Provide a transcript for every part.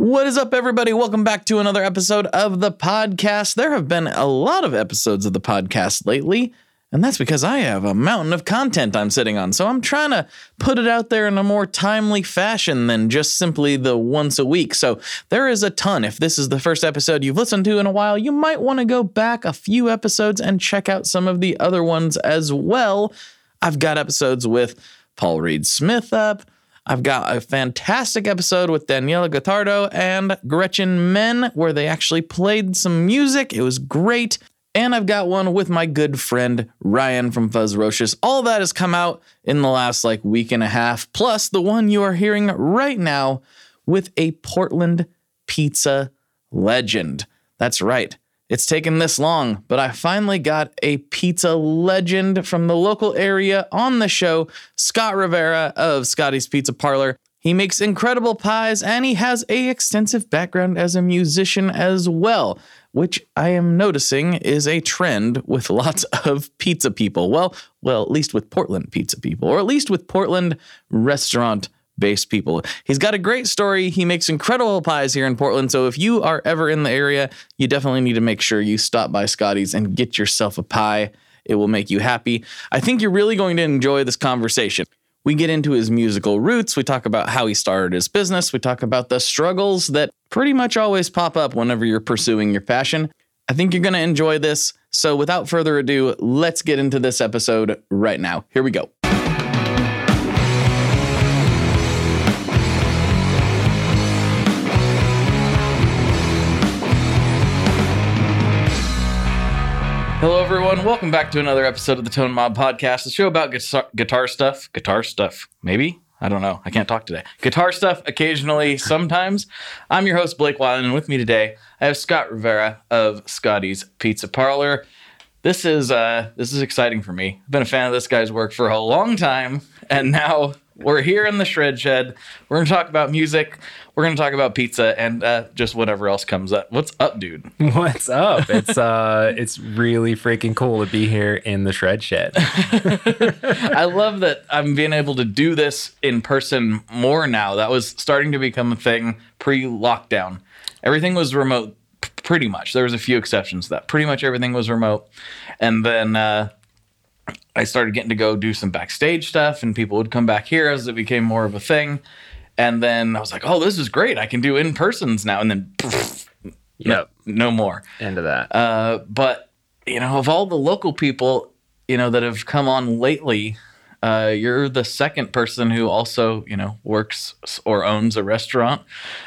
What is up, everybody? Welcome back to another episode of the podcast. There have been a lot of episodes of the podcast lately, and that's because I have a mountain of content I'm sitting on. So I'm trying to put it out there in a more timely fashion than just simply the once a week. So there is a ton. If this is the first episode you've listened to in a while, you might want to go back a few episodes and check out some of the other ones as well. I've got episodes with Paul Reed Smith up. I've got a fantastic episode with Daniele Gottardo and Gretchen Menn where they actually played some music. It was great. And I've got one with my good friend Ryan from Fuzz Fuzzrocious. All that has come out in the last like week and a half, plus the one you are hearing right now with a Portland pizza legend. That's right. It's taken this long, but I finally got a pizza legend from the local area on the show, Scott Rivera of Scottie's Pizza Parlor. He makes incredible pies and he has a extensive background as a musician as well, which I am noticing is a trend with lots of pizza people. Well, well, at least with Portland pizza people, or at least with Portland restaurant based people. He's got a great story. He makes incredible pies here in Portland. So if you are ever in the area, you definitely need to make sure you stop by Scottie's and get yourself a pie. It will make you happy. I think you're really going to enjoy this conversation. We get into his musical roots. We talk about how he started his business. We talk about the struggles that pretty much always pop up whenever you're pursuing your passion. I think you're going to enjoy this. So without further ado, let's get into this episode right now. Here we go. Hello, everyone. Welcome back to another episode of the Tone Mob Podcast, the show about guitar, guitar stuff. Guitar stuff, maybe? I don't know. I can't talk today. Guitar stuff occasionally, sometimes. I'm your host, Blake Wyland, and with me today, I have Scott Rivera of Scottie's Pizza Parlor. This is uh, this is exciting for me. I've been a fan of this guy's work for a long time, and now we're here in the shred shed. We're going to talk about music. We're going to talk about pizza and uh, just whatever else comes up. What's up, dude? What's up? It's uh, it's really freaking cool to be here in the shred shed. I love that I'm being able to do this in person more now. That was starting to become a thing pre-lockdown. Everything was remote, pretty much. There was a few exceptions to that. Pretty much everything was remote, and then. Uh, I started getting to go do some backstage stuff, and people would come back here as it became more of a thing. And then I was like, "Oh, this is great! I can do in persons now." And then, poof, no, Yep. no more. End of that. Uh, but you know, of all the local people, you know, that have come on lately, uh, you're the second person who also, you know, works or owns a restaurant.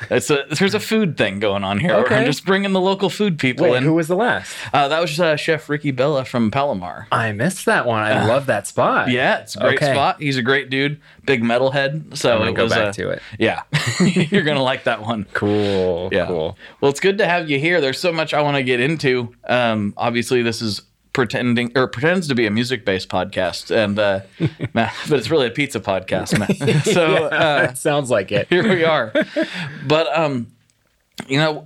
It's a there's a food thing going on here. Okay. I'm just bringing the local food people Wait, in. who was the last? uh, that was uh, Chef Ricky Bella from Palomar. I missed that one. I love that spot. Yeah, it's a great Okay. spot. He's a great dude, big metalhead. So I'm it go back uh, to it. Yeah, you're gonna like that one. Cool. Yeah. Cool. Well, it's good to have you here. There's so much I want to get into. Um, obviously, this is pretending or pretends to be a music based podcast, and uh, but it's really a pizza podcast. So uh, it sounds like it. here we are. But um, you know,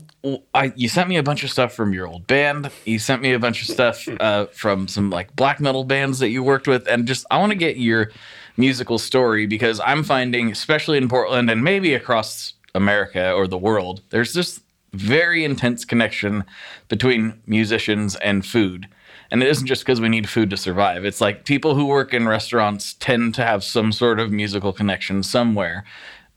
I you sent me a bunch of stuff from your old band. You sent me a bunch of stuff uh, from some like black metal bands that you worked with, and just I want to get your musical story because I'm finding, especially in Portland and maybe across America or the world, there's this very intense connection between musicians and food. And it isn't just because we need food to survive. It's like people who work in restaurants tend to have some sort of musical connection somewhere.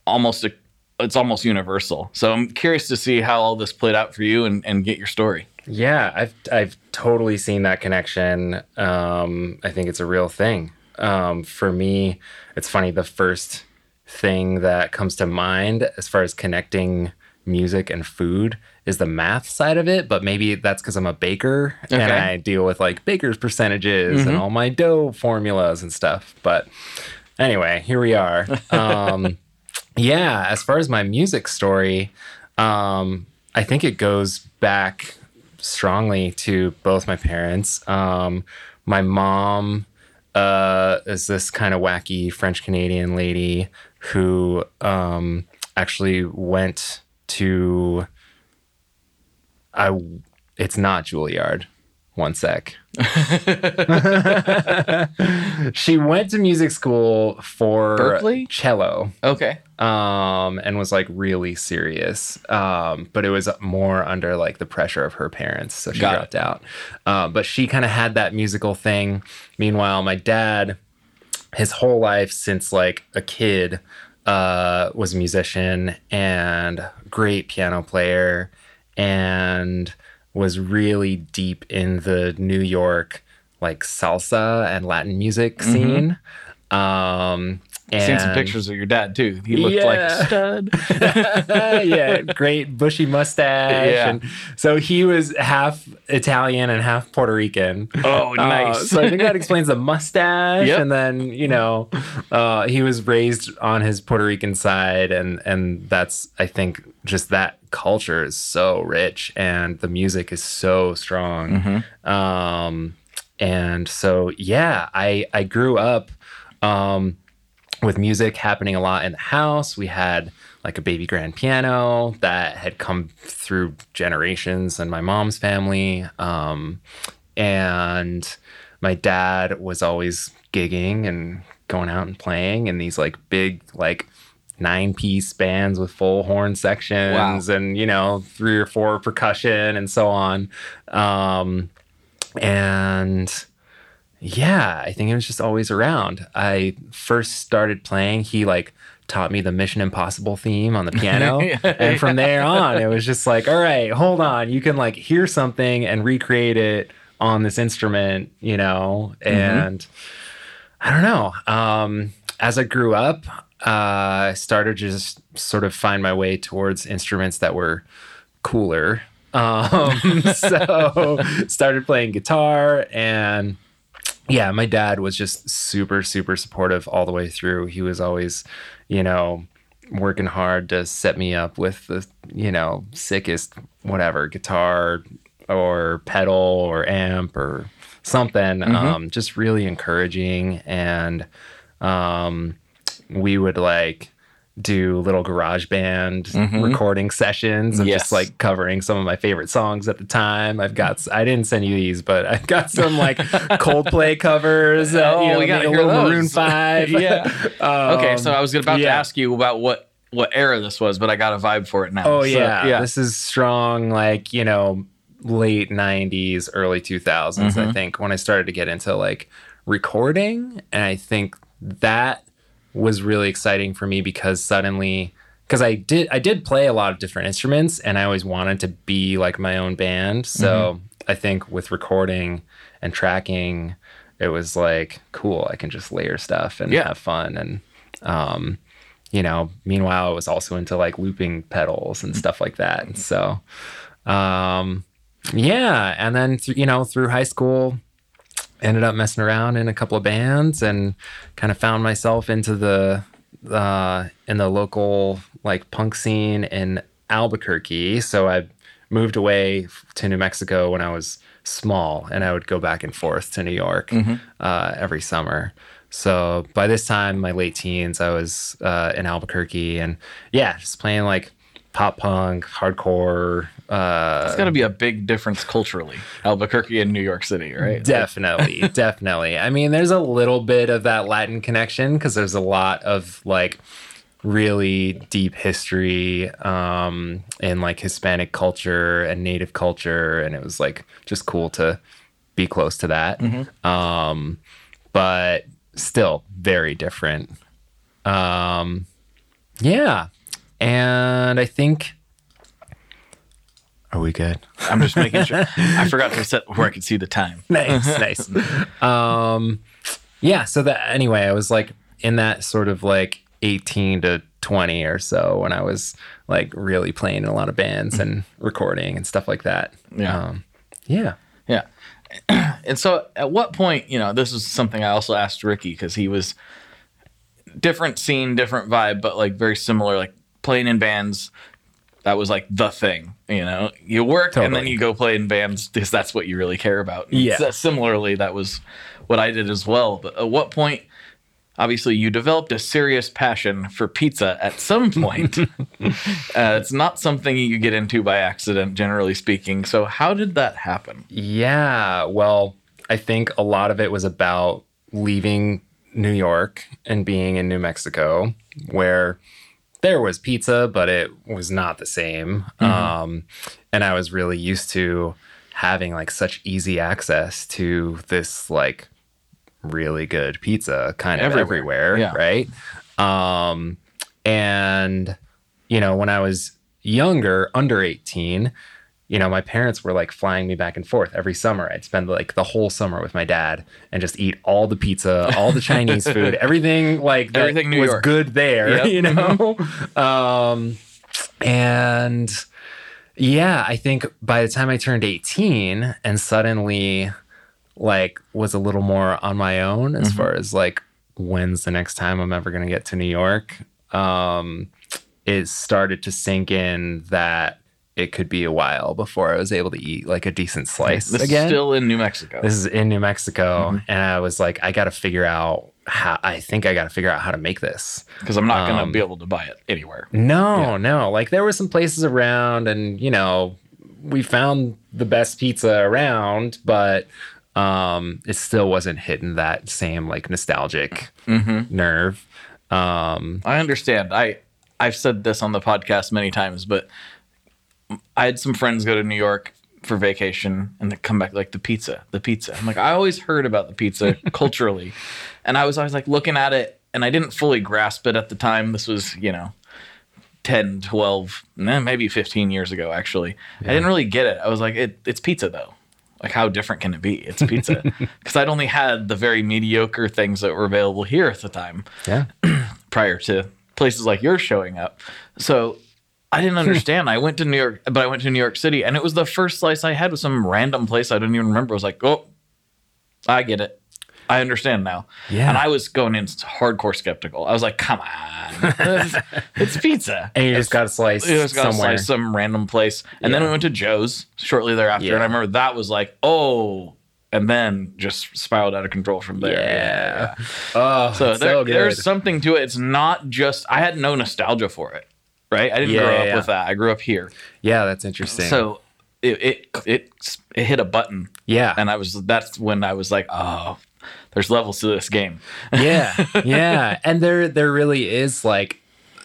Almost a, it's almost universal. So I'm curious to see how all this played out for you and, and get your story. Yeah, I've I've totally seen that connection. Um, I think it's a real thing. Um, for me, it's funny. The first thing that comes to mind as far as connecting music and food is the math side of it, but maybe that's because I'm a baker and I deal with like baker's percentages and all my dough formulas and stuff. But anyway, here we are. Um, yeah, as far as my music story, um, I think it goes back strongly to both my parents. Um, my mom uh, is this kind of wacky French Canadian lady who um, actually went to. I. It's not Juilliard. One sec. she went to music school for Berklee? cello Okay. um, and was like really serious. Um, but it was more under like the pressure of her parents, so she Got it. dropped out. Uh, but she kind of had that musical thing. Meanwhile, my dad, his whole life since like a kid, uh, was a musician and great piano player, and was really deep in the New York like salsa and Latin music scene. Um, I've Mm-hmm. seen some pictures of your dad too. He looked like a stud. yeah, great bushy mustache. Yeah. And so he was half Italian and half Puerto Rican. Oh, Uh, nice. so I think that explains the mustache. Yep. And then, you know, uh, he was raised on his Puerto Rican side. And, and that's, I think, just that culture is so rich and the music is so strong. Um, and so, yeah, I, I grew up. Um, with music happening a lot in the house. We had like a baby grand piano that had come through generations in my mom's family. Um, and my dad was always gigging and going out and playing in these like big, like, nine piece bands with full horn sections and you know three or four percussion and so on um and yeah, I think it was just always around. I first started playing, he like taught me the Mission Impossible theme on the piano. and from there on, it was just like, all right, hold on. You can like hear something and recreate it on this instrument, you know? And I don't know. Um, as I grew up, uh, I started to just sort of find my way towards instruments that were cooler. Um, so started playing guitar and yeah, my dad was just super, super supportive all the way through. He was always, you know, working hard to set me up with the, you know, sickest whatever guitar or pedal or amp or something. Um, just really encouraging. And um, we would like do little garage band recording sessions and Yes. just like covering some of my favorite songs at the time. I've got I didn't send you these, but I've got some like Coldplay covers. Uh, Oh, you know, we hear a little those. Maroon Five. Yeah. okay, so I was about to ask you about what what era this was, but I got a vibe for it now. Oh So, yeah, yeah. This is strong, like you know, late '90s, early 2000s. Mm-hmm. I think when I started to get into like recording, and I think that was really exciting for me because suddenly, because I did I did play a lot of different instruments, and I always wanted to be like my own band. So Mm-hmm. I think with recording and tracking, it was like cool. I can just layer stuff and Yeah. have fun and. Um, you know meanwhile i was also into like looping pedals and stuff like that and so um yeah and then th- you know through high school ended up messing around in a couple of bands and kind of found myself into the uh in the local like punk scene in albuquerque. So i moved away to new mexico when i was small and i would go back and forth to new york uh, every summer. So by this time my late teens i was uh, in albuquerque and yeah just playing like pop punk hardcore uh It's got to be a big difference culturally, Albuquerque and New York City, right? Definitely, definitely. I mean, there's a little bit of that Latin connection because there's a lot of like really deep history um, in like Hispanic culture and Native culture, and it was like just cool to be close to that. Um, but still very different. Um, yeah, and I think. Are we good? I'm just making sure. I forgot to set where I could see the time. nice, nice. Um, yeah. So that anyway, I was like in that sort of like 18 to 20 or so when I was like really playing in a lot of bands and recording and stuff like that. Yeah. Um, yeah. Yeah. and so at what point, you know, this is something I also asked Ricky because he was different scene, different vibe, but like very similar, like playing in bands. That was like the thing, you know. You work and then you go play in bands because that's what you really care about. And Yeah. so- similarly, that was what I did as well. But at what point, obviously, you developed a serious passion for pizza at some point. uh, it's not something you get into by accident, generally speaking. So, how did that happen? Yeah. Well, I think a lot of it was about leaving New York and being in New Mexico, where there was pizza, but it was not the same. Um, and I was really used to having like such easy access to this like really good pizza kind of Everywhere. everywhere, Yeah. right? Um, and you know, when I was younger, under 18, you know, my parents were like flying me back and forth every summer. I'd spend like the whole summer with my dad and just eat all the pizza, all the Chinese food, everything like that Everything New was York. good there, Yep. you know? um, and yeah, I think by the time I turned 18 and suddenly like was a little more on my own as far as like when's the next time I'm ever going to get to New York, um, it started to sink in that it could be a while before I was able to eat like a decent slice This again. is still in New Mexico. this is in New Mexico, and I was like, I got to figure out how. I think I got to figure out how to make this. because I'm not going Um, to be able to buy it anywhere. No, no. Like there were some places around, and you know, we found the best pizza around, but um, it still wasn't hitting that same like nostalgic nerve. Um, I understand. I I've said this on the podcast many times, but I had some friends go to New York for vacation and they come back like the pizza, the pizza. I'm like, I always heard about the pizza culturally, and I was always like looking at it, and I didn't fully grasp it at the time. This was, you know. 10 12 eh, maybe 15 years ago actually i didn't really get it i was like it, it's pizza though like how different can it be it's pizza because i'd only had the very mediocre things that were available here at the time yeah, prior to places like yours showing up. So I didn't understand. I went to New York, but I went to New York City, and it was the first slice I had with some random place I didn't even remember. I was like, oh, I get it. I understand now. Yeah. And I was going in hardcore skeptical. I was like, come on, it's pizza. and you just got to slice It was got somewhere. slice some random place, and then we went to Joe's shortly thereafter, Yeah. and I remember that was like, oh, and then just spiraled out of control from there. Yeah. Oh, So, it's there, so good. there's something to it. It's not just I had no nostalgia for it, right? I didn't Yeah, grow up yeah. with that. I grew up here, yeah, that's interesting. so it, it it it hit a button, yeah, and I was that's when I was like, oh, there's levels to this game. yeah yeah and there there really is like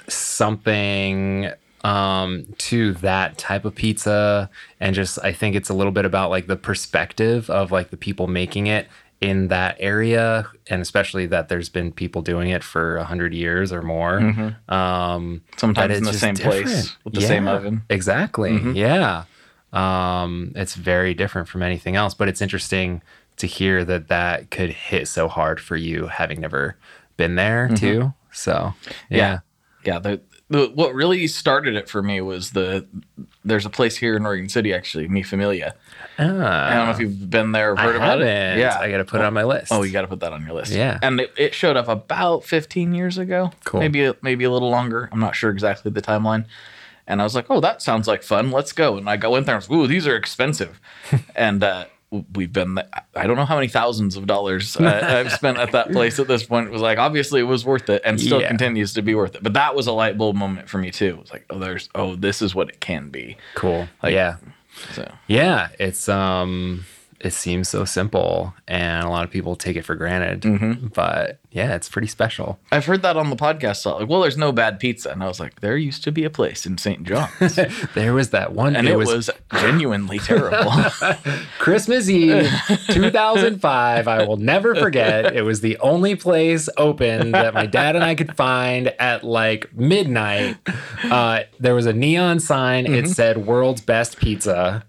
something um to that type of pizza and just i think it's a little bit about like the perspective of like the people making it in that area and especially that there's been people doing it for a hundred years or more. Um Sometimes in the same just place with the same oven. exactly. Yeah. Um it's very different from anything else but it's interesting to hear that that could hit so hard for you having never been there too. So yeah. Yeah, the, the what really started it for me was the there's a place here in Oregon City actually, Mi Familia. I don't know if you've been there or Ah. I heard about it. haven't. Yeah, I got to put it on my list. Oh, you got to put that on your list. Yeah. and it, it showed up about 15 years ago. Cool. Maybe a- maybe a little longer. I'm not sure exactly the timeline. And I was like, oh, that sounds like fun. Let's go. And I go in there. and I was, ooh, these are expensive. and uh, we've been. I don't know how many thousands of dollars uh, I've spent at that place at this point. It was like obviously it was worth it, and still Yeah. continues to be worth it. But that was a light bulb moment for me too. It was like, oh, there's oh, this is what it can be. cool. Like- yeah. So Yeah. It's, um, it seems so simple and a lot of people take it for granted, Mm-hmm. but yeah, it's pretty special. I've heard that on the podcast. a lot, Like, well, there's no bad pizza, and I was like, there used to be a place in St. John's, There was that one, and it, was, genuinely terrible. Christmas Eve, 2005. I will never forget. It was the only place open that my dad and I could find at like midnight. Uh, there was a neon sign. It said "World's Best Pizza,"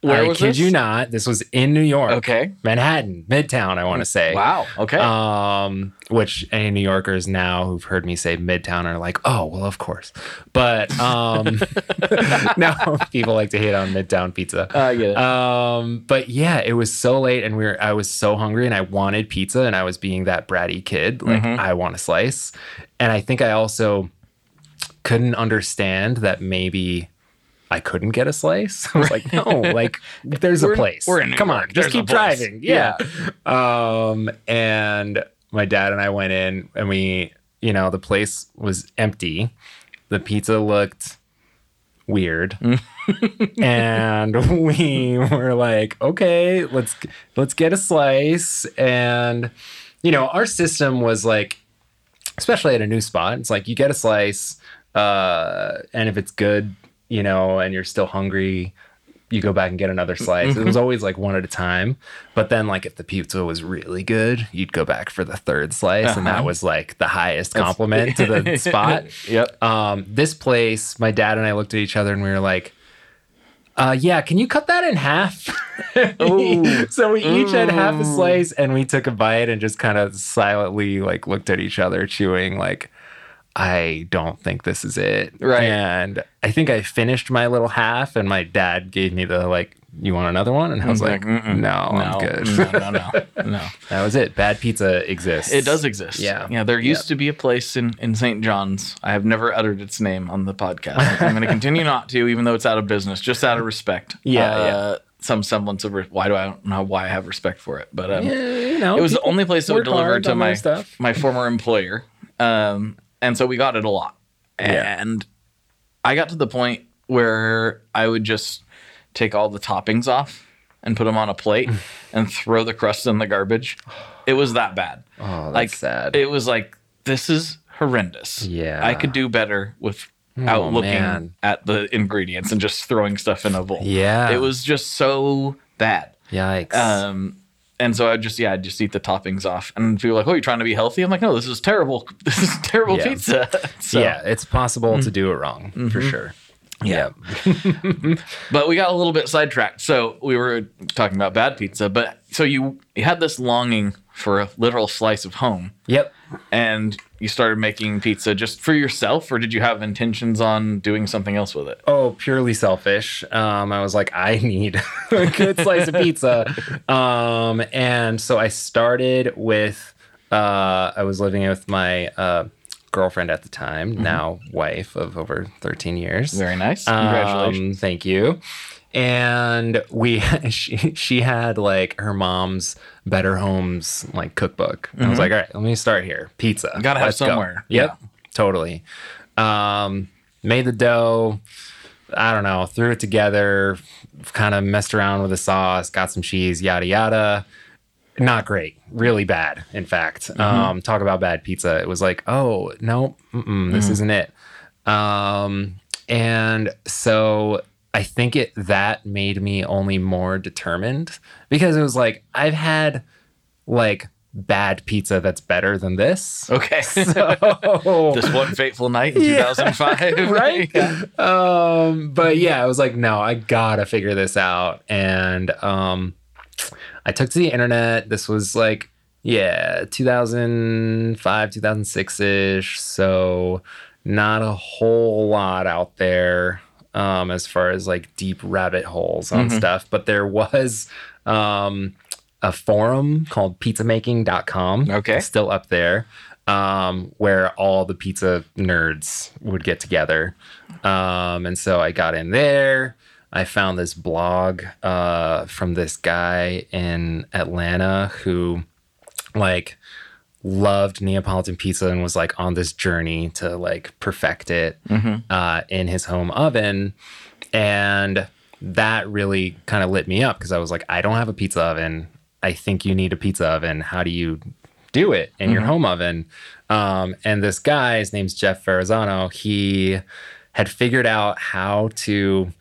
Where I was kid this? you not. This was in New York. Okay. Manhattan, Midtown, I want to say. Wow. Okay. Um, which any New Yorkers now who've heard me say Midtown are like, oh, well, of course. But um, no, people like to hate on Midtown pizza. I get it. Um, but yeah, it was so late and we were I was so hungry and I wanted pizza and I was being that bratty kid. Like Mm-hmm. I want a slice. And I think I also couldn't understand that maybe I couldn't get a slice. I was like, no, like there's a place. we're in New Come York. on, just There's keep driving. Yeah. Um, and my dad and I went in and we, you know, the place was empty. The pizza looked weird. and we were like, okay, let's let's get a slice. And you know, our system was like, especially at a new spot, it's like you get a slice, uh, and if it's good, you know, and you're still hungry, you go back and get another slice. It was always like one at a time. But then, like, if the pizza was really good, you'd go back for the third slice, and that was like the highest compliment to the spot. Yep. Um, this place, my dad and I looked at each other and we were like, uh, yeah, can you cut that in half? so we each had half a slice and we took a bite and just kind of silently like looked at each other chewing like I don't think this is it. Right. And I think I finished my little half and my dad gave me the like, you want another one? And I was like, no, I'm good. No, no, no, no. that was it. Bad pizza exists. It does exist. Yeah. Yeah. There used Yep. to be a place in, in St. John's. I have never uttered its name on the podcast. I'm going to continue not to, even though it's out of business, just out of respect. Yeah, Uh, Some semblance of re- why do I don't know why I have respect for it, but um, you know, it was the only place that would deliver to my stuff. my former employer, um, and so we got it a lot. Yeah. And I got to the point where I would just take all the toppings off and put them on a plate and throw the crust in the garbage. It was that bad. Oh, that's like sad. It was like this is horrendous. Yeah. I could do better without Oh, looking man. at the ingredients and just throwing stuff in a bowl. Yeah. It was just so bad. Yikes. Um, and so I just yeah, I just eat the toppings off. And people are like, "Oh, you're trying to be healthy?" I'm like, "No, this is terrible. This is terrible Yeah. pizza." so, yeah, it's possible to mm-hmm. do it wrong for mm-hmm. sure. Yeah. But we got a little bit sidetracked. So we were talking about bad pizza, but so you you had this longing for a literal slice of home, Yep. and you started making pizza just for yourself, or did you have intentions on doing something else with it? Oh, purely selfish. Um, I was like, I need a good slice of pizza. Um, and so I started with, uh, I was living with my uh, girlfriend at the time, now wife of over 13 years. Very nice. Congratulations. Um, thank you. And we, she, she had like her mom's Better Homes like cookbook. I was like, all right, let me start here. Pizza. Mm-hmm. Gotta have Let's go." somewhere. Yep, totally. Um, made the dough. I don't know, threw it together, kind of messed around with the sauce, got some cheese, yada yada. Not great, really bad. In fact, Mm-hmm. um, talk about bad pizza. It was like, oh no, mm-mm, this Mm-hmm. isn't it. Um, and so I think it that made me only more determined because it was like I've had like bad pizza that's better than this. Okay. So this one fateful night in 2005, right? Yeah. Um, but yeah, I was like, no, I gotta figure this out. And um, I took to the internet. This was like, yeah, 2005, 2006 ish. So not a whole lot out there um, as far as like deep rabbit holes on stuff. But there was um, a forum called pizzamaking.com. Okay. It's still up there. Um, where all the pizza nerds would get together. Um, and so I got in there. I found this blog uh, from this guy in Atlanta who, like, loved Neapolitan pizza and was like on this journey to like perfect it uh, in his home oven. And that really kind of lit me up because I was like, I don't have a pizza oven. I think you need a pizza oven. How do you do it in your home oven? Um, and this guy, his name's Jeff Varasano, he had figured out how to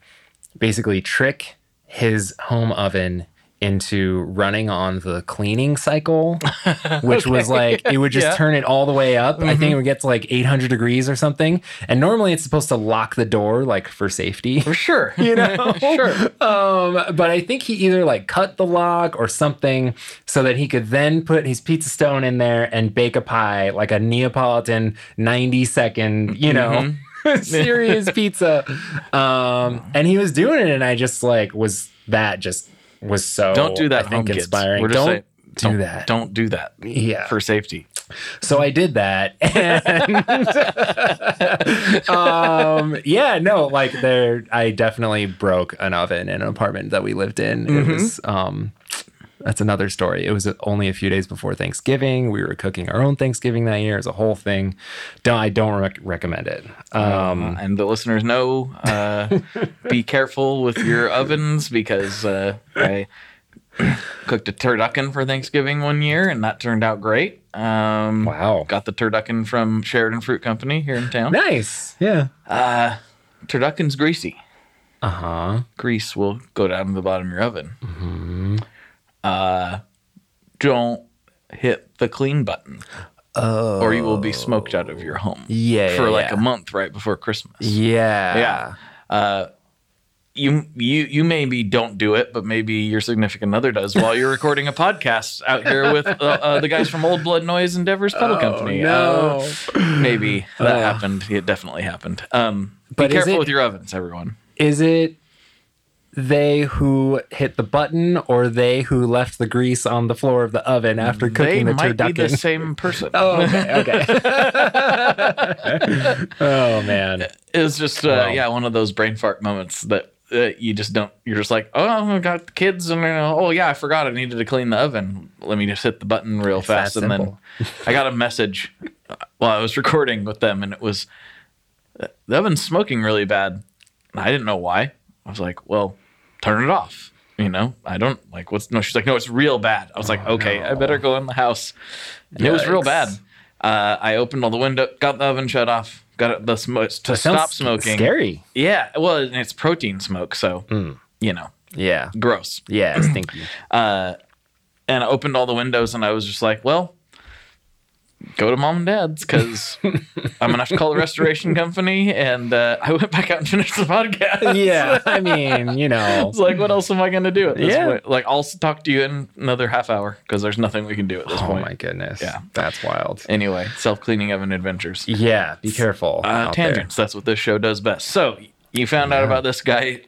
basically trick his home oven into running on the cleaning cycle, which was like it would just Yeah. turn it all the way up. I think it would get to like 800 degrees or something. And normally it's supposed to lock the door like for safety. For sure. You know, sure. Um, but I think he either like cut the lock or something so that he could then put his pizza stone in there and bake a pie, like a Neapolitan 90 second, you know, serious pizza. Um, and he was doing it, and I just like was that just was so Don't do that, I think kids. inspiring. We're Don't do don't, that. Don't do that. Yeah. For safety. So I did that. And um, yeah, no, like there, I definitely broke an oven in an apartment that we lived in. It was, um, that's another story. It was only a few days before Thanksgiving. We were cooking our own Thanksgiving that year. It was a whole thing. Don't, I don't rec- recommend it. Um, Uh, and the listeners know uh, be careful with your ovens because uh, I cooked a turducken for Thanksgiving one year and that turned out great. Um, wow. Got the turducken from Sheridan Fruit Company here in town. Nice. Yeah. Uh, turducken's greasy. Uh huh. Grease will go down to the bottom of your oven. Mm-hmm. Uh, don't hit the clean button. Or you will be smoked out of your home. Yeah, For yeah, like yeah. a month right before Christmas. Yeah. Yeah. Uh, you you you maybe don't do it, but maybe your significant other does while you're recording a podcast out here with uh, uh, the guys from Old Blood Noise Endeavors Pedal Company. no. Uh, maybe that happened. It definitely happened. Um, But be careful it- with your ovens, everyone. Is it they who hit the button or they who left the grease on the floor of the oven after They cooking the might be the same person. Oh, okay. okay. oh man. It was just uh, Wow. yeah, one of those brain fart moments that uh, you just don't. You're just like, oh, I got the kids, and uh, oh yeah, I forgot I needed to clean the oven. Let me just hit the button real It's fast, and then. I got a message uh, while I was recording with them, and it was uh, the oven's smoking really bad. I didn't know why. I was like, well, turn it off. You know, I don't like what's no. She's like, no, it's real bad. I was like, okay, I better go in the house. And it was real bad. Uh, I opened all the window, got the oven shut off, got the smoke to stop smoking. Scary. Yeah, well, it's protein smoke, so you know, Yeah. gross. Yeah, stinky. Uh, and I opened all the windows, and I was just like, well, go to mom and dad's because I'm gonna have to call the restoration company. And uh, I went back out and finished the podcast. yeah. I mean, you know. It's like, what else am I gonna do at this Yeah. point? Like, I'll talk to you in another half hour because there's nothing we can do at this Oh point. Oh my goodness. Yeah. That's wild. Anyway, self cleaning oven adventures. Yeah, be careful. Uh, out there. tangents. That's what this show does best. So you found out about this guy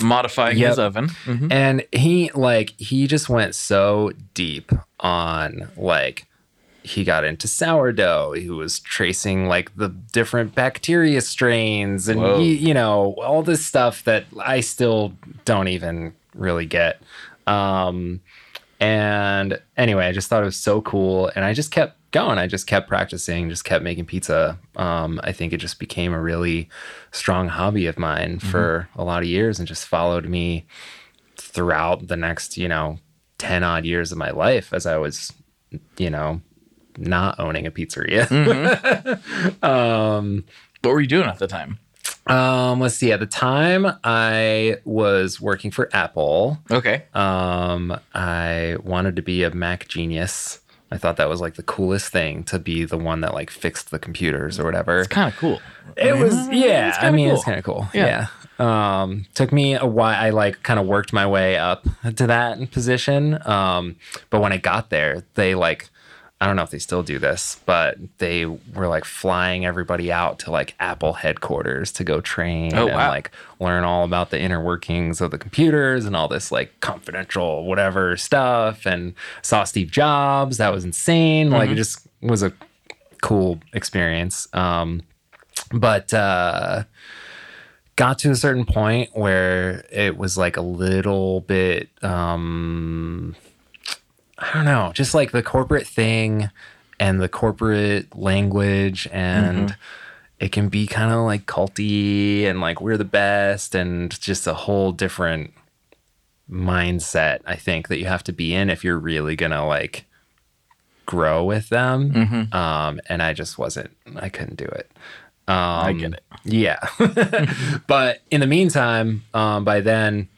modifying Yep. his oven. Mhm. And he like he just went so deep on like he got into sourdough. He was tracing like the different bacteria strains and he, you know, all this stuff that I still don't even really get. Um and anyway, I just thought it was so cool and I just kept going. I just kept practicing, just kept making pizza. Um I think it just became a really strong hobby of mine for a lot of years and just followed me throughout the next, you know, 10 odd years of my life as I was, you know, not owning a pizzeria. um, What were you doing at the time? um, let's see. At the time, I was working for Apple. Okay. Um, I wanted to be a Mac genius. I thought that was like the coolest thing to be the one that like fixed the computers or whatever. It's kind of cool. It was yeah. I mean, it's kind of cool. Yeah. Yeah. Um, took me a while. I like kind of worked my way up to that position. Um, but when I got there, they like, I don't know if they still do this, but they were like flying everybody out to like Apple headquarters to go train Oh, and wow. like learn all about the inner workings of the computers and all this like confidential whatever stuff. And saw Steve Jobs. That was insane. Like it just was a cool experience. Um, but uh got to a certain point where it was like a little bit um i don't know just like the corporate thing and the corporate language and it can be kind of like culty and like we're the best and just a whole different mindset i think that you have to be in if you're really gonna like grow with them. Um and i just wasn't i couldn't do it. Um I get it. yeah. But in the meantime um by then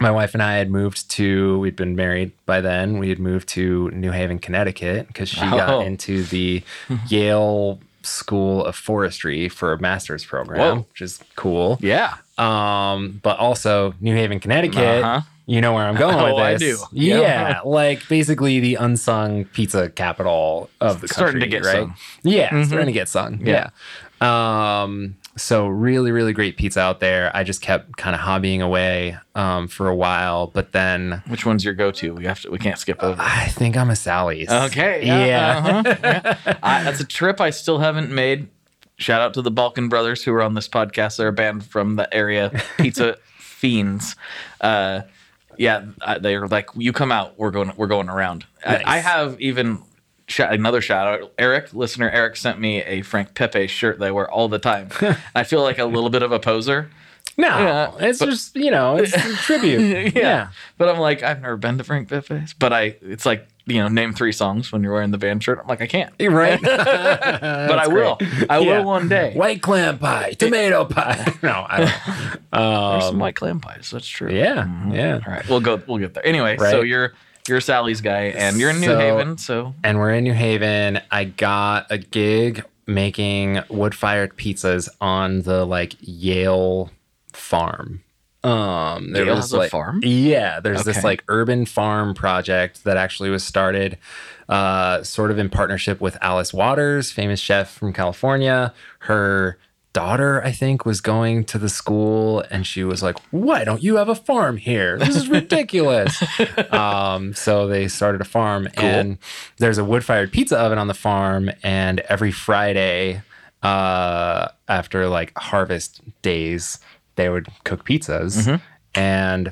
my wife and I had moved to, we'd been married by then. We had moved to New Haven, Connecticut because she Oh. got into the Yale School of Forestry for a master's program, Whoa. which is cool. Yeah. Um, but also New Haven, Connecticut. Uh-huh. You know where I'm going Oh, with I do. Yeah, Yeah. like basically the unsung pizza capital of the Starting country, to get right? sung. Yeah, Mhm. starting to get sung. Yeah. Yeah. Um, so really, really great pizza out there. I just kept kind of hobbying away um, for a while, but then Which one's your go-to? We have to. We can't skip over. I think I'm a Sally's. Okay. Yeah. uh-huh, yeah. I, that's a trip I still haven't made. Shout out to the Balkan Brothers who are on this podcast. They're a band from the area, Pizza Fiends. Uh, yeah, I, they're like, you come out, we're going, we're going around. Nice. I, I have even sh- another shout out. Eric, listener Eric, sent me a Frank Pepe shirt that I wear all the time. I feel like a little bit of a poser. No, Yeah, it's but- just you know, it's a tribute. yeah. But I'm like, I've never been to Frank Pepe's. But I, it's like, you know, name three songs when you're wearing the band shirt. I'm like, I can't. You right. but I will. I will Yeah. one day. White clam pie, tomato pie. no, I don't. There's Um, some white clam pies. That's true. yeah, Mhm. yeah. All right, we'll go. We'll get there. Anyway, so Right. You're you're Sally's guy, and you're in New So- Haven. So and we're in New Haven. I got a gig making wood-fired pizzas on the like Yale farm. Um, there Yale was has a farm? Yeah, there's this like urban farm project that actually was started, uh, sort of in partnership with Alice Waters, famous chef from California. Her daughter, I think, was going to the school, and she was like, "Why don't you have a farm here? This is ridiculous." um, so they started a farm, and there's a wood-fired pizza oven on the farm, and every Friday, uh, after like harvest days, they would cook pizzas, and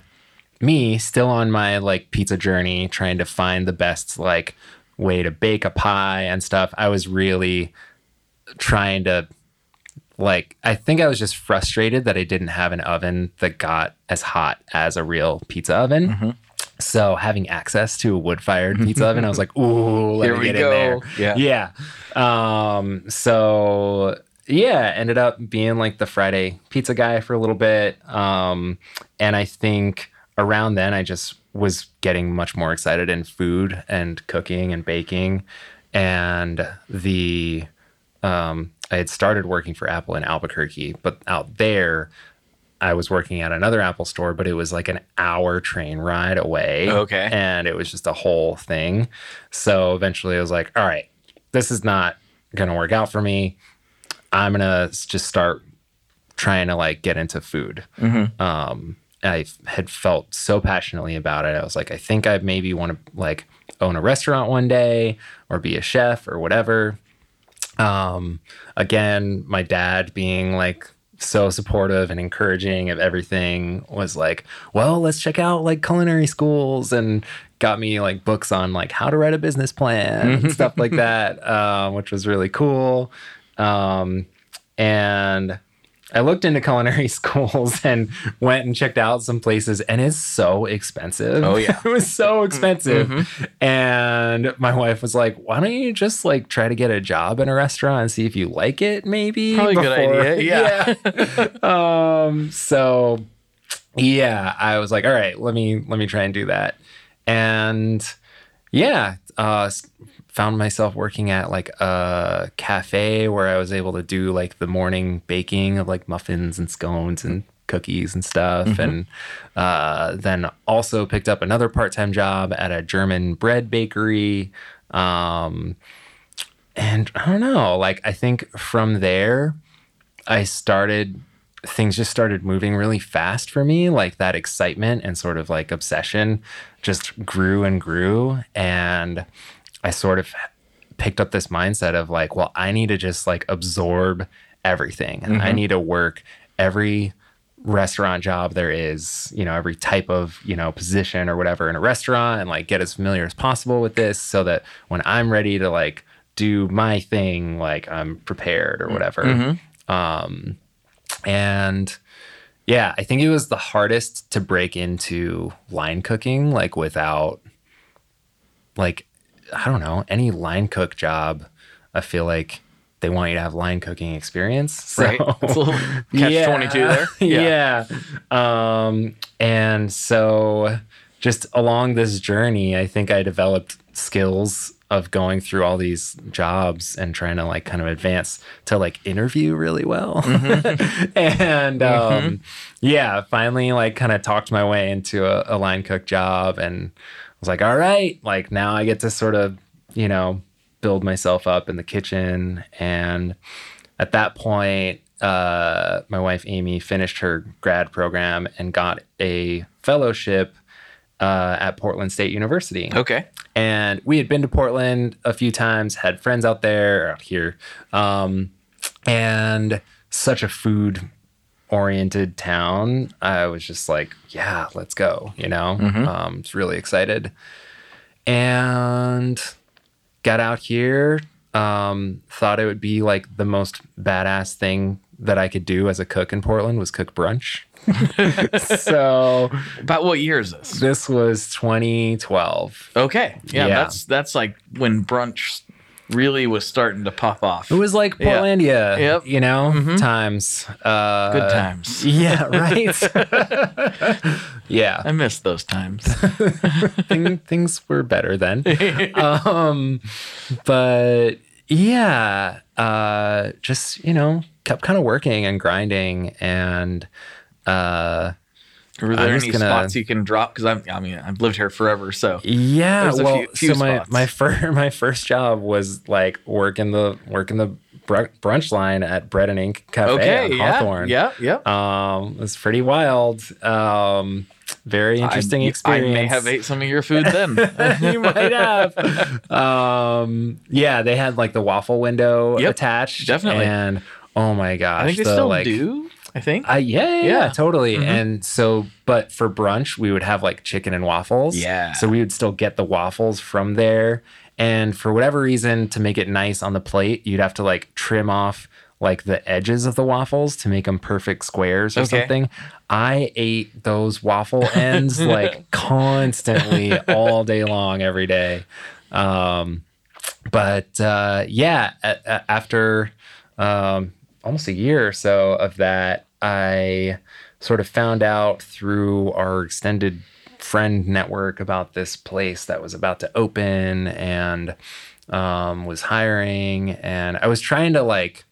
me still on my like pizza journey trying to find the best like way to bake a pie and stuff i was really trying to like i think i was just frustrated that i didn't have an oven that got as hot as a real pizza oven Mm-hmm. so having access to a wood-fired pizza oven i was like ooh let Here me get go. in there Yeah. yeah um so yeah ended up being like the friday pizza guy for a little bit um and i think around then i just was getting much more excited in food and cooking and baking and the um i had started working for apple in albuquerque but out there I was working at another Apple store, but it was like an hour train ride away. Okay. And it was just a whole thing. So eventually I was like, all right, this is not going to work out for me. I'm going to just start trying to like get into food. Um, I had felt so passionately about it. I was like, I think I maybe want to like own a restaurant one day or be a chef or whatever um again my dad being like so supportive and encouraging of everything was like well let's check out like culinary schools and got me like books on like how to write a business plan and stuff like that um, which was really cool. Um, and I looked into culinary schools and went and checked out some places, and it's so expensive. Oh, yeah. it was so expensive. And my wife was like, "Why don't you just like try to get a job in a restaurant and see if you like it? Maybe Probably a good idea, yeah. um. So yeah, I was like, all right, let me let me try and do that. And yeah, uh, found myself working at like a cafe where I was able to do like the morning baking of like muffins and scones and cookies and stuff. And uh, then also picked up another part time job at a German bread bakery. Um, and I don't know, like, I think from there, I started things just started moving really fast for me like that excitement and sort of like obsession just grew and grew and i sort of picked up this mindset of like well i need to just like absorb everything. And i mm-hmm. need to work every restaurant job there is you know every type of you know position or whatever in a restaurant and like get as familiar as possible with this so that when i'm ready to like do my thing like i'm prepared or mm-hmm. whatever. Mm-hmm. Um and yeah, I think it was the hardest to break into line cooking, like without, like, I don't know, any line cook job. I feel like they want you to have line cooking experience. So, Right. It's a little catch 22 there. Yeah. Um, and so just along this journey, I think I developed skills of going through all these jobs and trying to like kind of advance to like interview really well. and um, yeah, finally like kind of talked my way into a, a line cook job and was like, all right, like now I get to sort of, you know, build myself up in the kitchen. And at that point, uh, my wife Amy finished her grad program and got a fellowship uh, at Portland State University. Okay. And we had been to Portland a few times, had friends out there, out here, um, and such a food oriented town. I was just like, yeah, let's go, you know? Um, was really excited. And got out here, um, thought it would be like the most badass thing that I could do as a cook in Portland was cook brunch. so About what year is this? this was 2012. Okay. Yeah, Yeah. that's that's like when brunch really was starting to pop off. It was like Yeah. Portlandia, Yep. Mm-hmm. you know, times. Uh, Good times. Yeah, right. yeah, I miss those times. Thing, things were better then. um, but yeah, uh, just you know, kept kind of working and grinding, and uh, Were there I'm any gonna- spots you can drop? Because I'm, I mean, I've lived here forever, so Yeah, a well, few- few so my spots. my first my first job was like working the working the br- brunch line at Bread and Ink Cafe okay, on yeah, Hawthorne. yeah, yeah. Um, it was pretty wild. Um, very interesting I, experience. I may have ate some of your food then. you might have. Um, yeah, they had like the waffle window Yep, attached. definitely. And oh my gosh, I think they the, still like, do. I think. uh, yeah, yeah, yeah, Yeah. totally. Mhm. And so, but for brunch, we would have like chicken and waffles. Yeah. So we would still get the waffles from there. And for whatever reason, to make it nice on the plate, you'd have to like trim off like the edges of the waffles to make them perfect squares or Okay. something. I ate those waffle ends like constantly all day long, every day. Um, but uh, yeah, a- a- after um, almost a year or so of that, I sort of found out through our extended friend network about this place that was about to open and um, was hiring. And I was trying to like,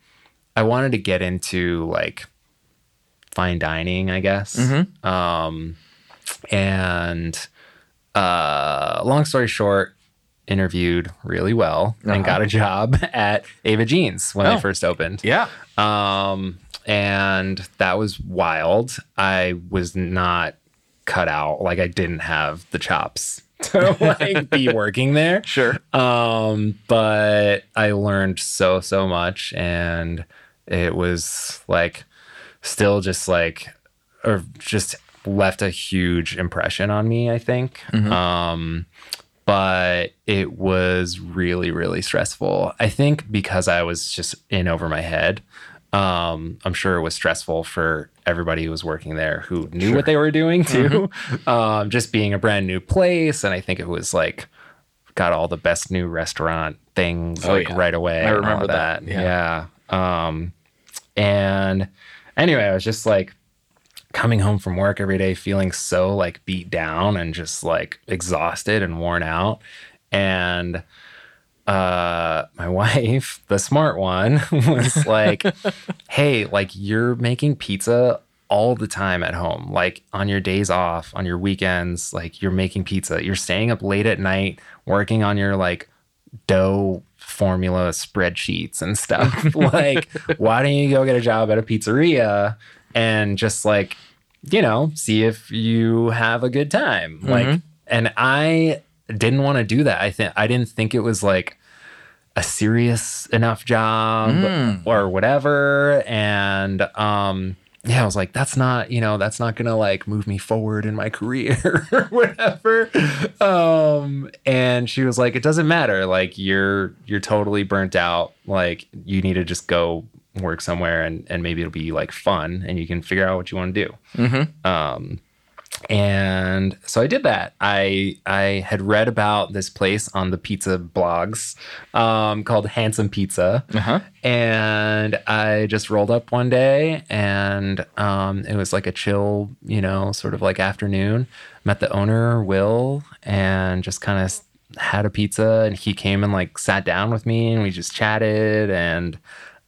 I wanted to get into like fine dining, I guess. Mhm. Um, and uh, long story short, interviewed really well Uh-huh. and got a job at Ava Gene's when Oh. they first opened. yeah. Um, and that was wild. I was not cut out. Like I didn't have the chops to like be working there. Sure. Um, but I learned so so much, and it was like still just like or just left a huge impression on me. I think. Um, but it was really really stressful. I think because I was just in over my head. Um, I'm sure it was stressful for everybody who was working there who knew what they were doing too. Um, just being a brand new place, and I think it was like got all the best new restaurant things Oh, like yeah. right away. I remember of that, Yeah. Um, and anyway, I was just like coming home from work every day feeling so like beat down and just like exhausted and worn out. And uh my wife, the smart one, was like, "Hey, like you're making pizza all the time at home. Like on your days off, on your weekends, like you're making pizza. You're staying up late at night working on your like dough formula spreadsheets and stuff. like, why don't you go get a job at a pizzeria and just like, you know, see if you have a good time? Like, and I didn't want to do that. I think I didn't think it was like a serious enough job or whatever. And um yeah, I was like, that's not, you know, that's not gonna like move me forward in my career or whatever. Um, and she was like, it doesn't matter. Like you're you're totally burnt out. Like you need to just go work somewhere and and maybe it'll be like fun and you can figure out what you want to do. Mm-hmm. Um, and so I did that. I I had read about this place on the pizza blogs um, called Handsome Pizza, Uh-huh. and I just rolled up one day, and um, it was like a chill, you know, sort of like afternoon. Met the owner, Will, and just kind of had a pizza, and he came and like sat down with me, and we just chatted, and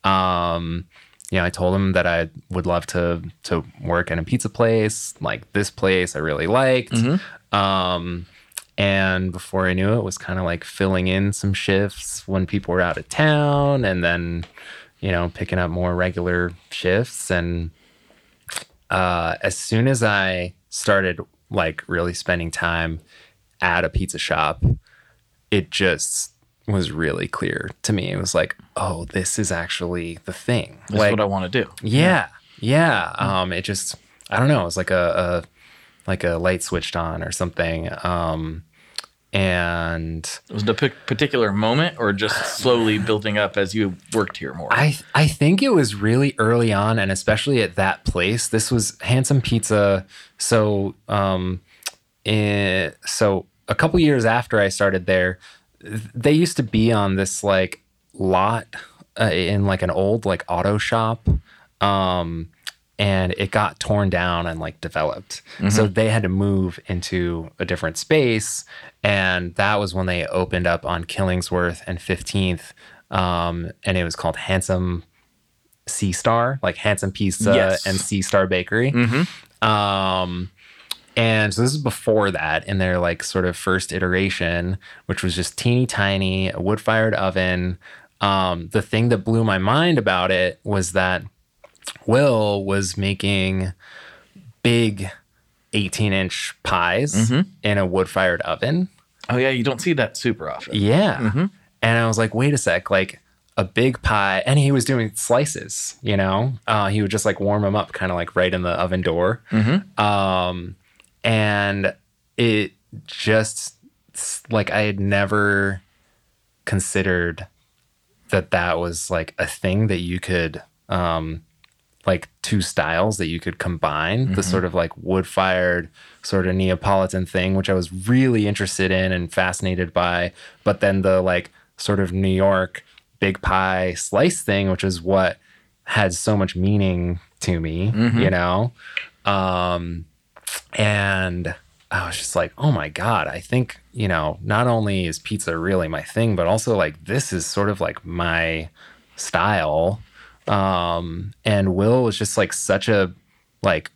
um, you know, I told him that I would love to to work in a pizza place like this place I really liked. Um, and before I knew it, was kind of like filling in some shifts when people were out of town, and then you know picking up more regular shifts. And uh, as soon as I started like really spending time at a pizza shop, it just was really clear to me. It was like, oh, this is actually the thing. That's like, what I want to do. yeah, yeah. Um, it just, I don't know. It was like a, a like a light switched on or something. Um, and it Was it a p- particular moment or just slowly building up as you worked here more? I I think it was really early on, and especially at that place. This was Handsome Pizza. So um, eh, so a couple years after I started there, th- they used to be on this like lot uh, in like an old like auto shop. Um, and it got torn down and like developed. So they had to move into a different space. And that was when they opened up on Killingsworth and 15th. Um, and it was called Handsome Sea Star, like Handsome Pizza Yes. and Sea Star Bakery. Um, and so this is before that in their like sort of first iteration, which was just teeny tiny, a wood fired oven. Um, the thing that blew my mind about it was that Will was making big 18 inch pies in a wood fired oven. oh yeah, you don't see that super often. Yeah. And I was like, wait a sec, like a big pie. And he was doing slices, you know? Uh, he would just like warm them up kind of like right in the oven door. Um, and it just like I had never considered that that was like a thing that you could um like two styles that you could combine. The sort of like wood fired sort of neapolitan thing which i was really interested in and fascinated by. But then the like sort of new york big pie slice thing which is what had so much meaning to me you know? Um and I was just like, oh my God, I think, you know, not only is pizza really my thing, but also like this is sort of like my style. Um, and Will was just like such a, like,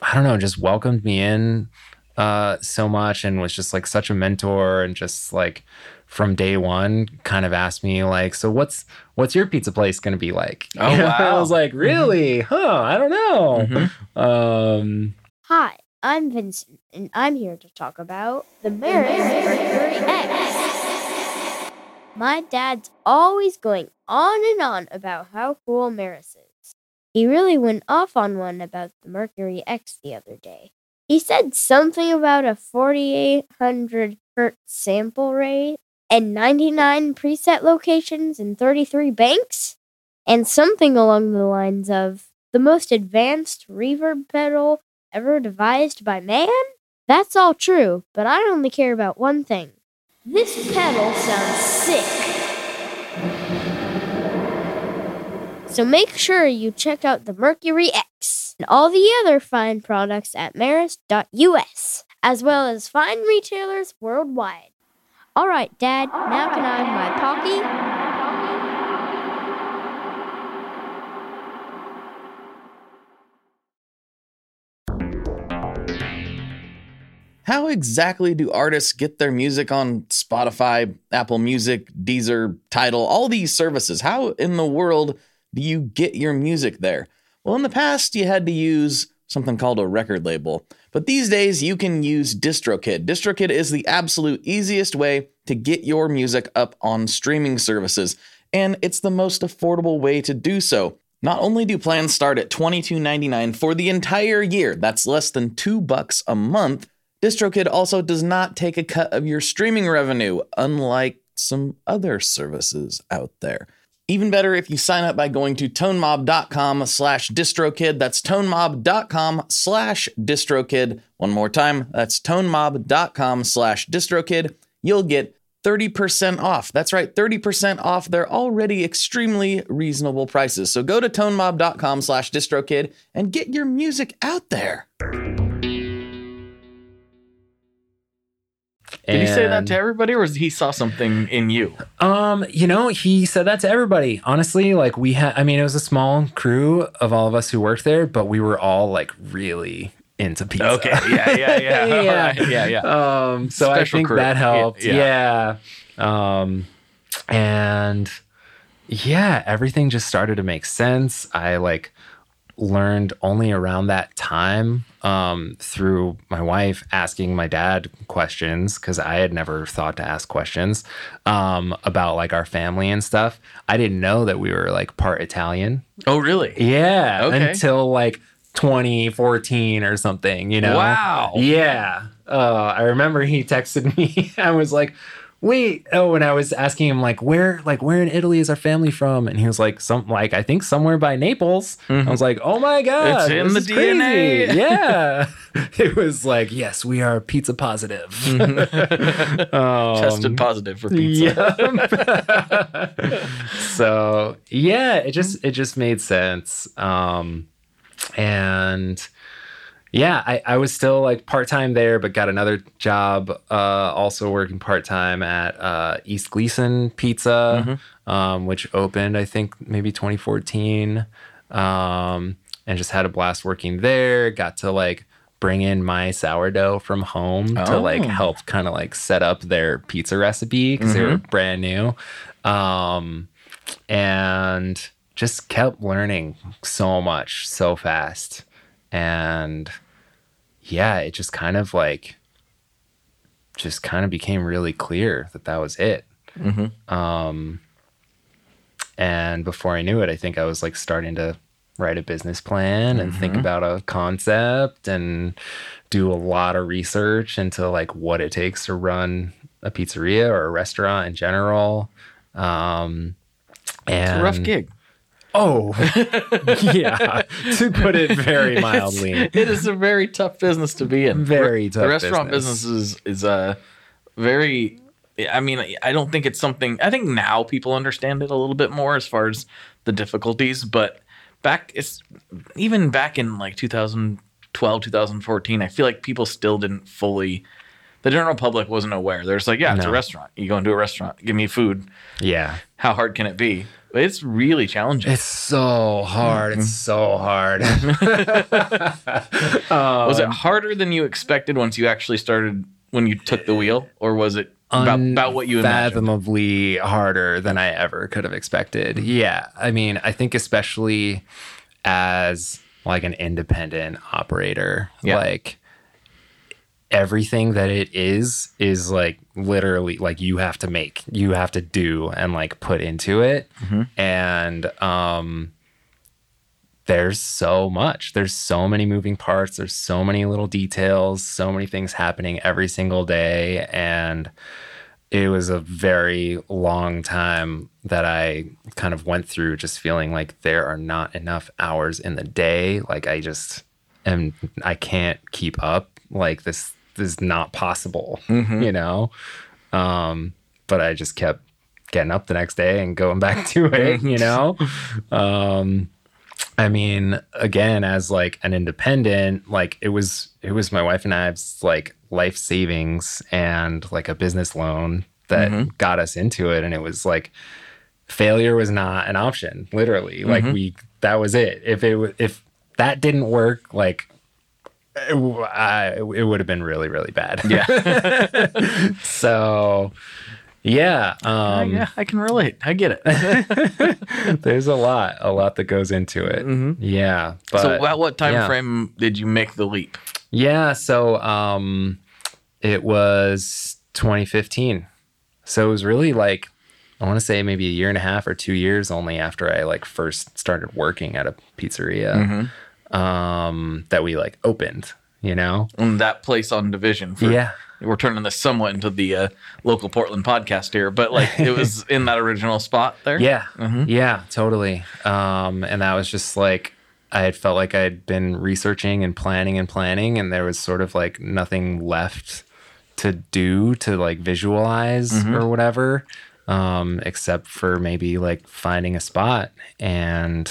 I don't know, just welcomed me in uh, so much and was just like such a mentor and just like from day one kind of asked me like so what's what's your pizza place gonna be like? Oh, wow. i was like really? Huh i don't know. Um Hi, I'm Vincent, and I'm here to talk about the Meris Mercury X. My dad's always going on and on about how cool Meris is. He really went off on one about the Mercury X the other day. He said something about a 4800 hertz sample rate and 99 preset locations and 33 banks, and something along the lines of the most advanced reverb pedal ever devised by man? That's all true, but I only care about one thing. This pedal sounds sick. So make sure you check out the Mercury X and all the other fine products at meris.us, as well as fine retailers worldwide. All right, Dad, now can I have my Pocky? How exactly do artists get their music on Spotify, Apple Music, Deezer, Tidal, all these services? How in the world do you get your music there? Well, in the past, you had to use something called a record label. But these days, you can use DistroKid. DistroKid is the absolute easiest way to get your music up on streaming services, and it's the most affordable way to do so. Not only do plans start at $22.99 for the entire year, that's less than 2 bucks a month, DistroKid also does not take a cut of your streaming revenue, unlike some other services out there. Even better if you sign up by going to tonemob.com slash distrokid. That's tonemob.com slash distrokid. One more time, that's tonemob.com slash distrokid. You'll get 30% off. That's right, 30% off their already extremely reasonable prices. So go to tonemob.com slash distrokid and get your music out there. Did he say that to everybody or he saw something in you? Um, you know, he said that to everybody. Honestly, like we had I mean, it was a small crew of all of us who worked there, but we were all like really into pizza. yeah, yeah, yeah. Yeah. Alright, yeah, yeah. Um, so I think crew. that helped. Yeah, Yeah. Um, and yeah, everything just started to make sense. I like learned only around that time um, through my wife asking my dad questions because I had never thought to ask questions um, about like our family and stuff. I didn't know that we were like part Italian. Oh, really? Yeah. Okay. Until like 2014 or something, you know? Wow. Yeah. Uh, I remember he texted me. I was like, wait. Oh, and I was asking him like, where, like, where in Italy is our family from? And he was like, some, like, I think somewhere by Naples. I was like, oh my God. It's in the is crazy." DNA. yeah. it was like, yes, we are pizza positive. Um, Tested positive for pizza. yeah. so yeah, it just it just made sense. Um, and yeah, I, I was still like part time there, but got another job, uh, also working part time at uh, East Glisan Pizza, um, which opened I think maybe 2014, um, and just had a blast working there. Got to like bring in my sourdough from home to like Oh. help kind of like set up their pizza recipe because they were brand new, um, and just kept learning so much so fast and yeah it just kind of like just kind of became really clear that that was it. Um and before i knew it i think i was like starting to write a business plan and think about a concept and do a lot of research into like what it takes to run a pizzeria or a restaurant in general. Um and It's a rough gig. Oh, yeah. To put it very mildly. it is a very tough business to be in. Very Re- tough The restaurant business. business, is is a very. I mean, I don't think it's something. I think now people understand it a little bit more as far as the difficulties, but back it's even back in like 2012, 2014. I feel like people still didn't fully. The general public wasn't aware. They're just like, yeah, it's a restaurant. You go into a restaurant, give me food. Yeah. How hard can it be? But it's really challenging. It's so hard. It's mm-hmm. so hard. Um, was it harder than you expected once you actually started when you took the wheel, or was it about, about what you imagined? Unfathomably harder than I ever could have expected. Mm-hmm. Yeah. I mean, I think especially as like an independent operator, Yeah. like everything that it is is like literally like you have to make you have to do and like put into it and um there's so much there's so many moving parts there's so many little details so many things happening every single day and it was a very long time that I kind of went through just feeling like there are not enough hours in the day. Like I just am, I can't keep up. Like this, this is not possible, you know? Um, but I just kept getting up the next day and going back to it, you know? Um, I mean, again, as like an independent, like it was, it was my wife and I's like life savings and like a business loan that got us into it. And it was like failure was not an option, literally. Like we, that was it. If it, if that didn't work, like I, it would have been really, really bad. Yeah. so, yeah. Um, yeah, I can relate. I get it. there's a lot, a lot that goes into it. Yeah. But so, at what time yeah. frame did you make the leap? Yeah, so um it was 2015. So it was really like I want to say maybe a year and a half or 2 years only after I like first started working at a pizzeria um that we like opened, you know? And that place on Division. For, Yeah. we're turning this somewhat into the uh, local Portland podcast here, but like it was in that original spot there. Yeah. Mm-hmm. Yeah, totally. Um, and that was just like I had felt like I'd been researching and planning and planning, and there was sort of like nothing left to do to like visualize Mm-hmm. or whatever, um, except for maybe like finding a spot. And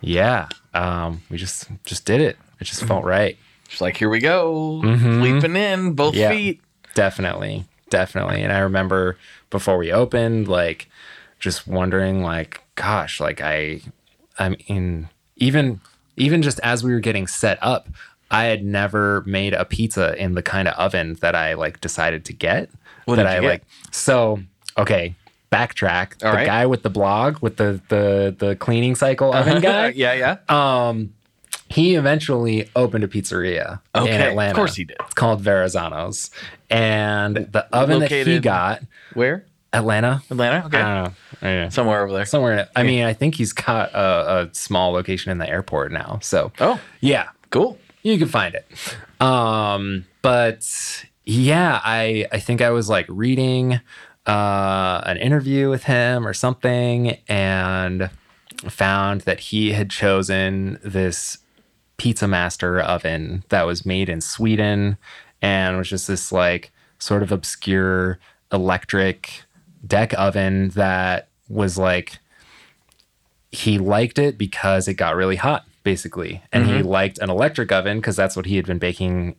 yeah, um, we just just did it. It just felt right. Just like here we go, Mhm. leaping in both Yeah. feet. Definitely, definitely. And I remember before we opened, like just wondering, like, gosh, like I, I mean, even even just as we were getting set up, I had never made a pizza in the kind of oven that I like decided to get. What that did you I get? like. So okay, backtrack. All the right. guy with the blog with the the the cleaning cycle oven guy. yeah, yeah. Um, he eventually opened a pizzeria in Atlanta. of course he did. It's called Varasano's, and the oven that he got, Where? Atlanta. Atlanta. Okay, I don't know. Yeah. somewhere over there. Somewhere. I mean, I think he's got a, a small location in the airport now. So oh, yeah, cool. you can find it. Um, but yeah, I I think I was like reading uh, an interview with him or something, and found that he had chosen this Pizzamaster oven that was made in Sweden and was just this like sort of obscure electric deck oven that was like he liked it because it got really hot basically and he liked an electric oven because that's what he had been baking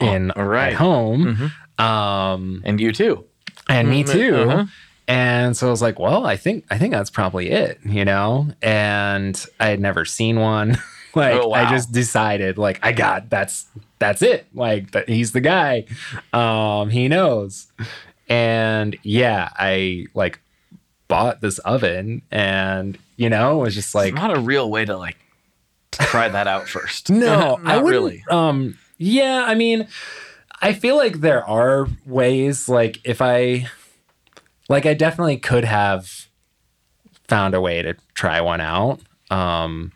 in all right. at home um And you too. And me Mhm, too uh-huh. and so i was like well i think i think that's probably it you know and i had never seen one like Oh, wow. i just decided like i got that's that's it like that he's the guy um he knows and yeah i like bought this oven and you know it was just like It's not a real way to like try that out first. no, not I wouldn't, really. Um, yeah, I mean, I feel like there are ways. Like if I, like, I definitely could have found a way to try one out. Um,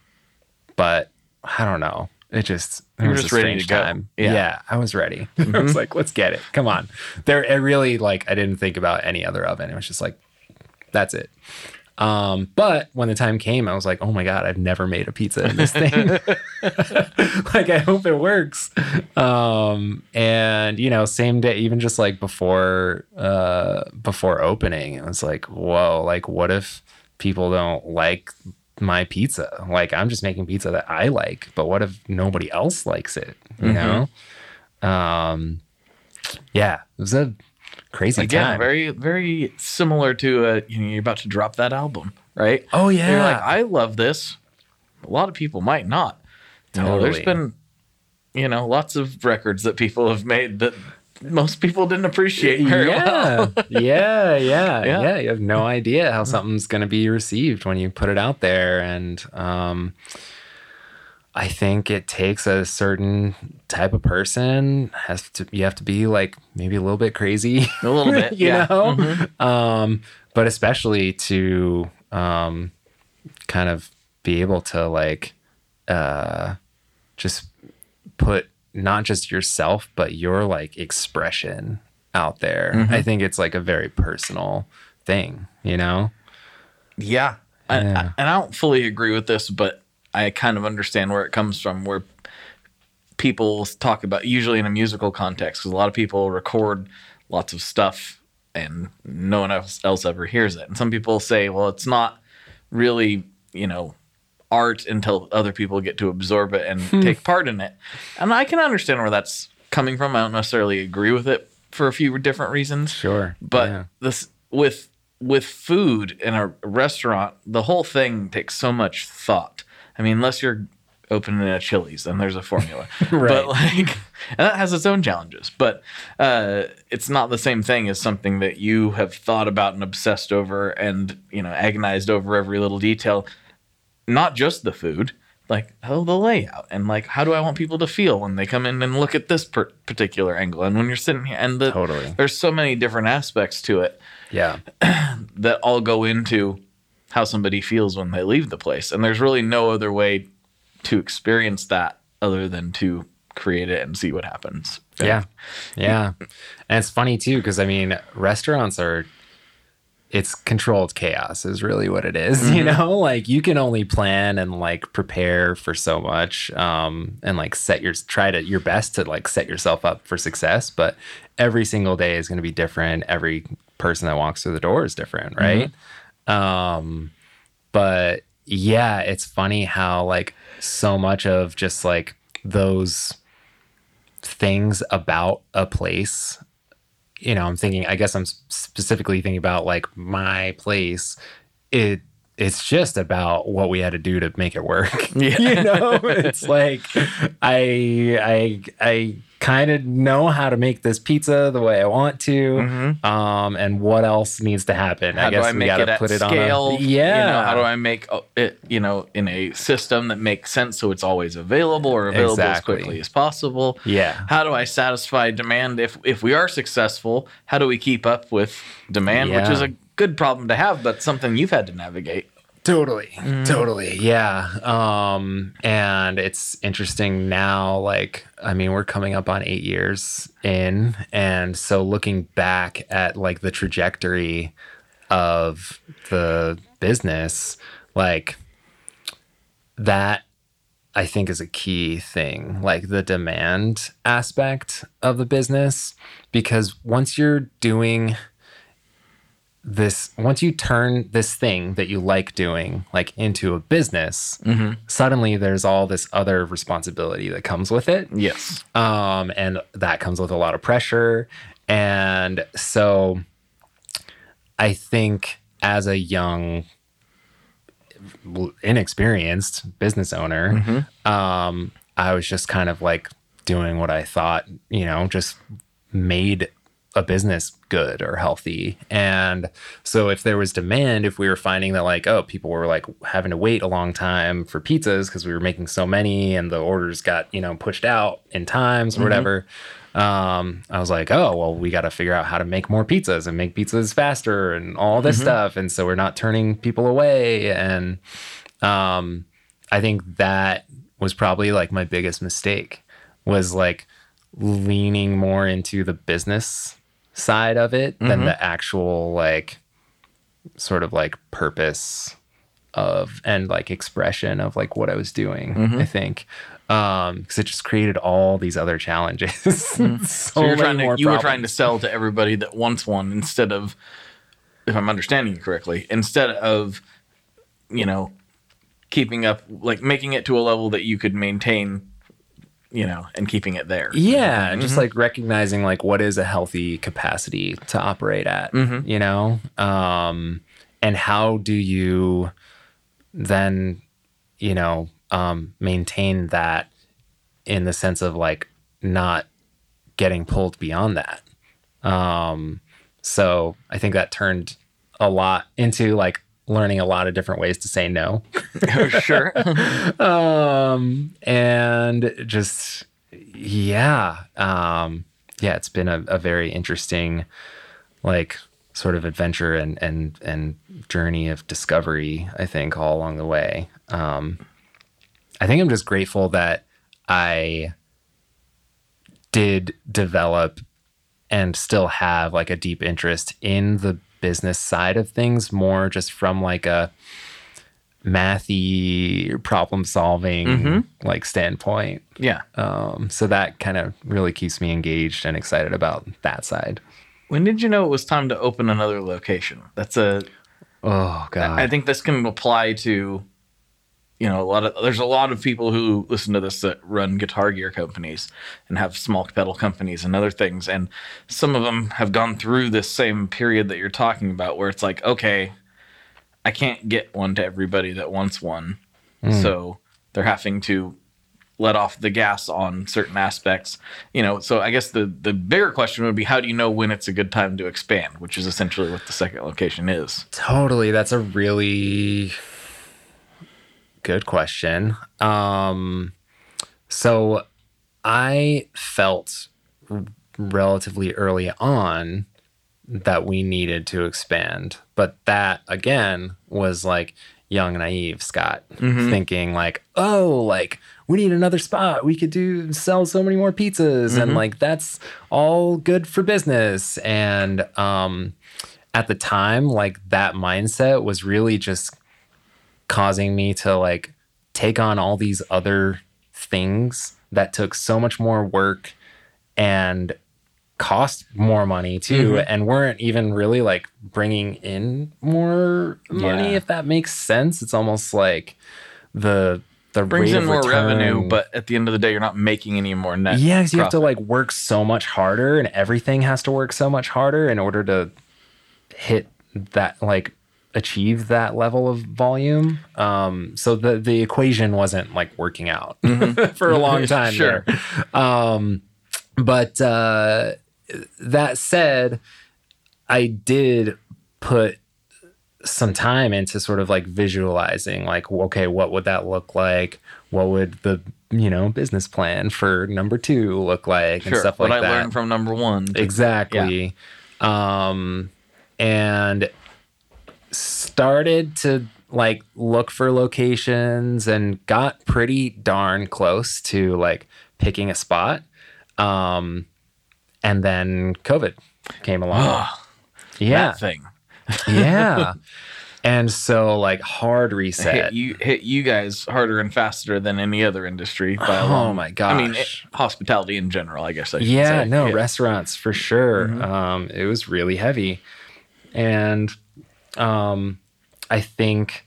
but I don't know. It just it You were was just a ready to go. time. Yeah. Mm-hmm. Yeah. I was ready. I was like, let's get it. Come on. There, it really like I didn't think about any other oven. It was just like, that's it. Um, but when the time came, I was like, oh my God, I've never made a pizza in this thing. like, I hope it works. Um, and you know, same day, even just like before, uh, before opening, it was like, whoa, like, what if people don't like my pizza? Like, I'm just making pizza that I like, but what if nobody else likes it? You know? Um, yeah, it was a crazy Again, time. very very similar to uh, you know you're about to drop that album, right? oh yeah, You're like, I love this. A lot of people might not. You know, there's Totally. been, you know, lots of records that people have made that most people didn't appreciate very well. yeah, yeah, yeah, Yeah. yeah. You have no idea how something's going to be received when you put it out there, and um, I think it takes a certain type of person. Has to you have to be like maybe a little bit crazy, A little bit, you yeah. Mm-hmm. know. Um, but especially to um, kind of be able to like uh, just put not just yourself but your like expression out there. Mm-hmm. I think it's like a very personal thing, you know. Yeah. I- I- and I don't fully agree with this, but I kind of understand where it comes from, where people talk about, usually in a musical context, because a lot of people record lots of stuff and no one else, else ever hears it. And some people say, well, it's not really, you know, art until other people get to absorb it and hmm. take part in it. And I can understand where that's coming from. I don't necessarily agree with it for a few different reasons Sure. but Yeah. this with with food in a restaurant the whole thing takes so much thought i mean unless you're opening a chili's then there's a formula Right. but like and that has its own challenges but uh it's not the same thing as something that you have thought about and obsessed over and you know agonized over every little detail not just the food like how the layout and like how do i want people to feel when they come in and look at this per- particular angle and when you're sitting here and the, Totally. there's so many different aspects to it yeah. that all go into how somebody feels when they leave the place and there's really no other way to experience that other than to create it and see what happens Yeah. Yeah. And it's funny too, because I mean, restaurants are, it's controlled chaos, is really what it is, You know, like you can only plan and like prepare for so much um, and like set your, try to your best to like set yourself up for success. But every single day is going to be different. Every person that walks through the door is different. Right. Um, but yeah, it's funny how like so much of just like those things about a place you know i'm thinking i guess i'm specifically thinking about like my place it it's just about what we had to do to make it work Yeah. you know it's like i i i kind of know how to make this pizza the way i want to um and what else needs to happen Mm-hmm. How i do guess I we make gotta it at put it scale? on a yeah You know, how do I make uh, it, you know, in a system that makes sense so it's always available or available Exactly. as quickly as possible? yeah How do I satisfy demand if if we are successful? How do we keep up with demand, which is a good problem to have, but something you've had to navigate. Totally. Totally. Yeah. Um and it's interesting now like I mean we're coming up on 8 years in and so looking back at like the trajectory of the business like that I think is a key thing, like the demand aspect of the business because once you're doing this once you turn this thing that you like doing like into a business suddenly there's all this other responsibility that comes with it. Yes. um, and that comes with a lot of pressure. And so i think as a young inexperienced business owner um, i was just kind of like doing what i thought you know just made a business good or healthy. And so if there was demand if we were finding that like oh people were like having to wait a long time for pizzas because we were making so many and the orders got you know pushed out in times or whatever um i was like oh well we got to figure out how to make more pizzas and make pizzas faster and all this stuff. And so we're not turning people away. And um i think that was probably like my biggest mistake was like leaning more into the business side of it than mm-hmm. the actual like sort of like purpose of and like expression of like what I was doing, mm-hmm. I think. Um, because it just created all these other challenges. Mm-hmm. so So you're trying to you were trying to sell to everybody that wants one instead of if I'm understanding you correctly, instead of you know keeping up like making it to a level that you could maintain you know and keeping it there. Yeah, and just like recognizing like what is a healthy capacity to operate at, you know? Um and how do you then, you know, um maintain that in the sense of like not getting pulled beyond that. Um so I think that turned a lot into like learning a lot of different ways to say no sure. um and just yeah um yeah it's been a, a very interesting like sort of adventure and and and journey of discovery i think all along the way um i think i'm just grateful that i did develop and still have like a deep interest in the business side of things more just from like a mathy problem solving like standpoint yeah. um so that kind of really keeps me engaged and excited about that side When did you know it was time to open another location? That's a oh god I think this can apply to, you know, a lot of there's a lot of people who listen to this that run guitar gear companies and have small pedal companies and other things, and some of them have gone through this same period that you're talking about, where it's like, okay, I can't get one to everybody that wants one, hmm. so they're having to let off the gas on certain aspects. You know so i guess the the bigger question would be how do you know when it's a good time to expand which is essentially what the second location is? Totally. That's a really good question. Um, so I felt r- relatively early on that we needed to expand, but that again was like young naive Scott Mhm. thinking like, oh, like we need another spot. We could do sell so many more pizzas and Mhm. like that's all good for business. And um at the time, like that mindset was really just causing me to like take on all these other things that took so much more work and cost more money too Mhm. and weren't even really like bringing in more money Yeah. if that makes sense it's almost like the the Brings in more revenue, but at the end of the day, you're not making any more net. Yeah, because you have to like work so much harder, and everything has to work so much harder in order to hit that like achieve that level of volume. Um, so the the equation wasn't like working out for a long time. Mm-hmm. Sure. there. Um, but uh, that said, I did put some time into sort of like visualizing like okay what would that look like what would the you know business plan for number two look like and stuff what like I that What I learned from number one. exactly um and started to like look for locations and got pretty darn close to like picking a spot um and then covid came along yeah thing. yeah and so like hard reset Hit you hit you guys harder and faster than any other industry. By a Oh long- my I mean, it- hospitality in general. I guess. I yeah say. no Yeah. restaurants for sure Mhm. um it was really heavy and um i think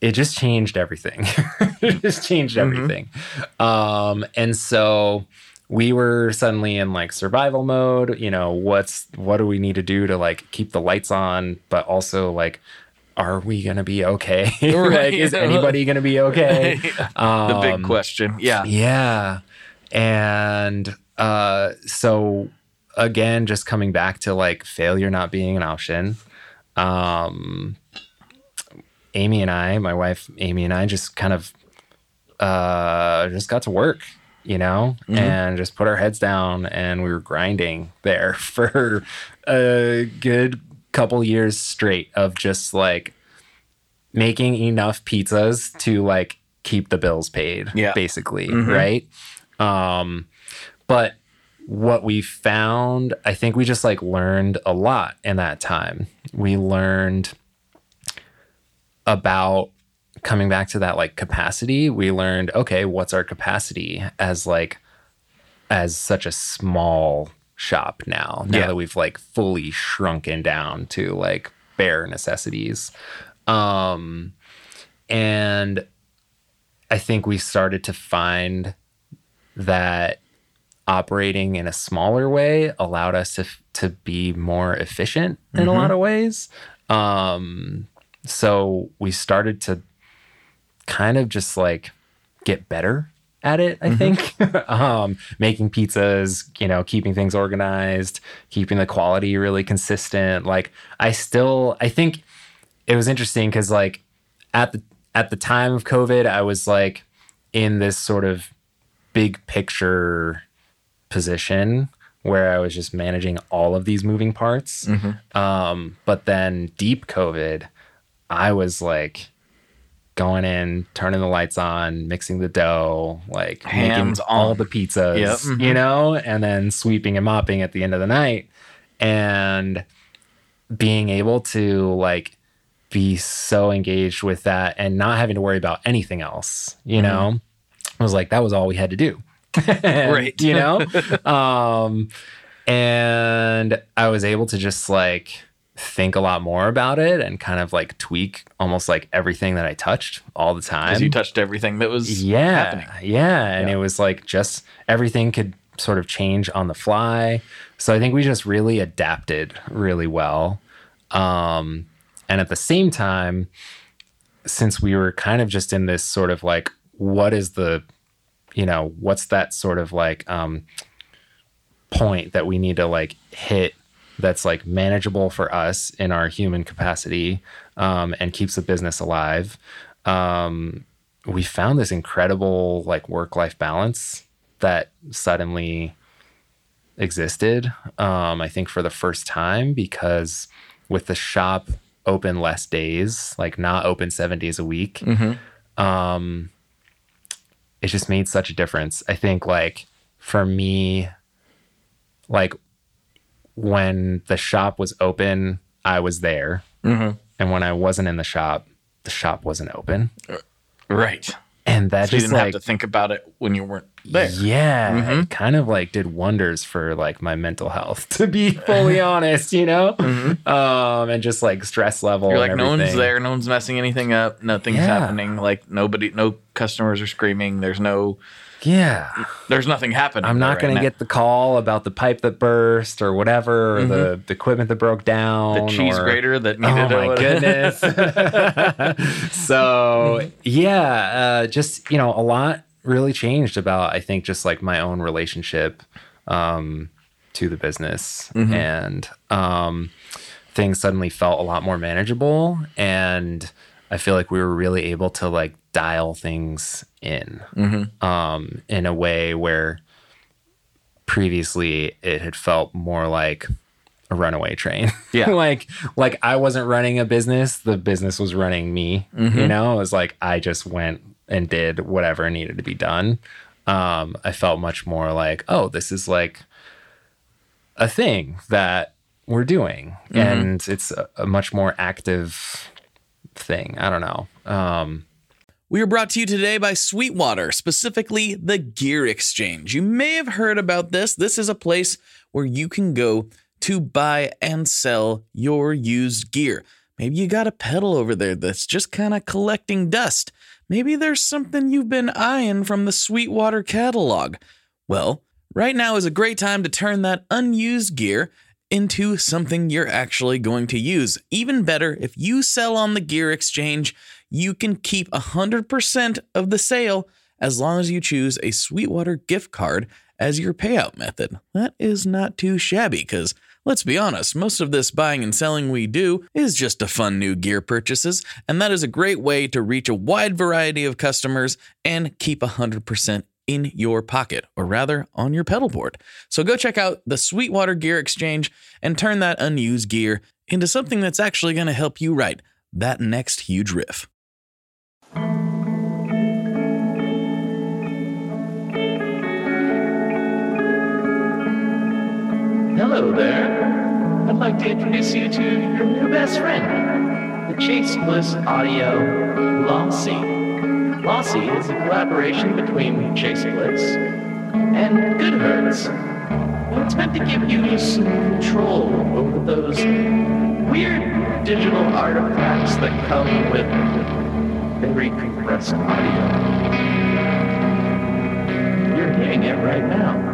it just changed everything it just changed Mhm. everything um and so we were suddenly in like survival mode you know what's what do we need to do to like keep the lights on but also like are we gonna be okay like is anybody gonna be okay the big Um, question. Yeah. yeah. And uh so again just coming back to like failure not being an option. Um Amy and I, my wife Amy and I just kind of uh just got to work, you know, Mhm. and just put our heads down and we were grinding there for a good couple years straight of just like making enough pizzas to like keep the bills paid Yeah. basically Mhm. right um but what we found i think we just like learned a lot in that time. We learned about coming back to that like capacity. We learned okay what's our capacity as like as such a small shop now? Now Yeah. that we've like fully shrunken down to like bare necessities. Um and i think we started to find that operating in a smaller way allowed us to to be more efficient in a Mhm. lot of ways. Um so we started to kind of just like get better at it i think. Um making pizzas you know keeping things organized keeping the quality really consistent. Like i still i think it was interesting because like at the at the time of covid i was like in this sort of big picture position where i was just managing all of these moving parts Mhm. um, but then deep COVID, I was like going in, turning the lights on, mixing the dough, like Hands making all on. the pizzas, Yep. Mhm. you know, and then sweeping and mopping at the end of the night. And being able to like be so engaged with that and not having to worry about anything else, you Mhm. know, I was like, that was all we had to do. Right. You know? um, and I was able to just like think a lot more about it and kind of like tweak almost like everything that I touched all the time. Because you touched everything that was yeah, happening. yeah, and Yeah. it was like just everything could sort of change on the fly. So I think we just really adapted really well. Um, and at the same time, since we were kind of just in this sort of like, what is the, you know, what's that sort of like um, point that we need to like hit that's like manageable for us in our human capacity um, and keeps the business alive. Um, we found this incredible like work life balance that suddenly existed. Um, I think for the first time because with the shop open less days, like not open seven days a week. Mm-hmm. It just made such a difference. I think like for me, like when the shop was open, I was there. Mm-hmm. And when I wasn't in the shop, the shop wasn't open. Right. And that So you didn't like have to think about it when you weren't there. Yeah, Mhm. it kind of like did wonders for like my mental health, to be fully honest, you know, um, and just like stress level. Mm-hmm. You're like, no one's there, no one's messing anything up, nothing's Yeah. happening. Like nobody, no customers are screaming. There's no, Yeah, there's nothing happening. I'm not there going right to get the call about the pipe that burst or whatever, or the, the equipment that broke down, Mm-hmm. the cheese or- grater that Oh needed. my a, goodness. so yeah, uh, just you know, a lot really changed about I think just like my own relationship um, to the business, and um, things suddenly felt a lot more manageable, and I feel like we were really able to like dial things in um, in a way where previously it had felt more like a runaway train. Yeah. like like I wasn't running a business, the business was running me. You know, it was like I just went and did whatever needed to be done. Um, I felt much more like, oh, this is like a thing that we're doing. And it's a, a much more active thing. I don't know. Um, We are brought to you today by Sweetwater, specifically the Gear Exchange. You may have heard about this. This is a place where you can go to buy and sell your used gear. Maybe you got a pedal over there that's just kind of collecting dust. Maybe there's something you've been eyeing from the Sweetwater catalog. Well, right now is a great time to turn that unused gear into something you're actually going to use. Even better, if you sell on the Gear Exchange, you can keep 100% of the sale as long as you choose a Sweetwater gift card as your payout method. That is not too shabby because let's be honest, most of this buying and selling we do is just to fund new gear purchases, and that is a great way to reach a wide variety of customers and keep 100% in your pocket, or rather on your pedal board. So go check out the Sweetwater Gear Exchange and turn that unused gear into something that's actually going to help you write that next huge riff. Hello there. I'd like to introduce you to your new best friend, the Chase Bliss Audio Lossy. Lossy is a collaboration between Chase Bliss and Goodhertz. And it's meant to give you some control over those weird digital artifacts that come with very compressed audio. You're hearing it right now.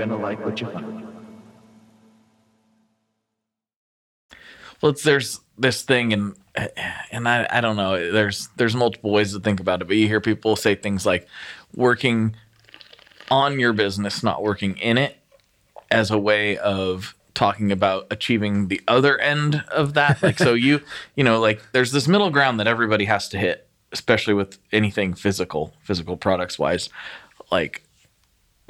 You're gonna like what you find. Well, it's, there's this thing, and and I, I don't know. There's there's multiple ways to think about it, but you hear people say things like working on your business, not working in it, as a way of talking about achieving the other end of that. Like, so you you know, like there's this middle ground that everybody has to hit, especially with anything physical, physical products wise, like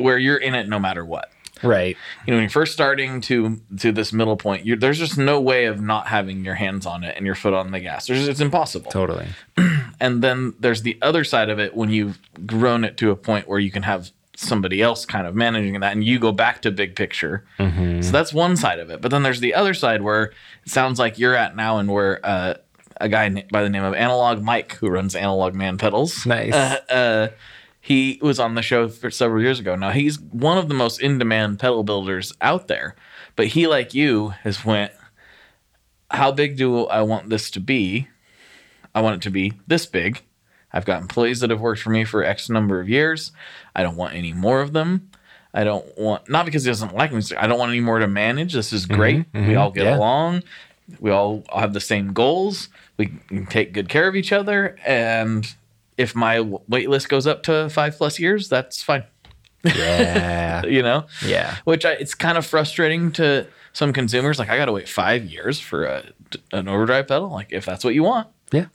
where you're in it no matter what right. you know when you're first starting to to this middle point there's just no way of not having your hands on it and your foot on the gas there's, it's impossible Totally. and then there's the other side of it when you've grown it to a point where you can have somebody else kind of managing that and you go back to big picture Mm-hmm. so that's one side of it but then there's the other side where it sounds like you're at now and where uh, a guy by the name of analog mike who runs analog man pedals Nice. uh, uh, he was on the show for several years ago. Now he's one of the most in-demand pedal builders out there, but he, like you, has went. How big do I want this to be? I want it to be this big. I've got employees that have worked for me for X number of years. I don't want any more of them. I don't want not because he doesn't like music. I don't want any more to manage. This is mm-hmm, great. Mm-hmm, we all get yeah. along. We all have the same goals. We can take good care of each other. And if my wait list goes up to five plus years, that's fine. Yeah. You know, yeah. which I, it's kind of frustrating to some consumers. Like I got to wait five years for a, an overdrive pedal. Like if that's what you want, Yeah.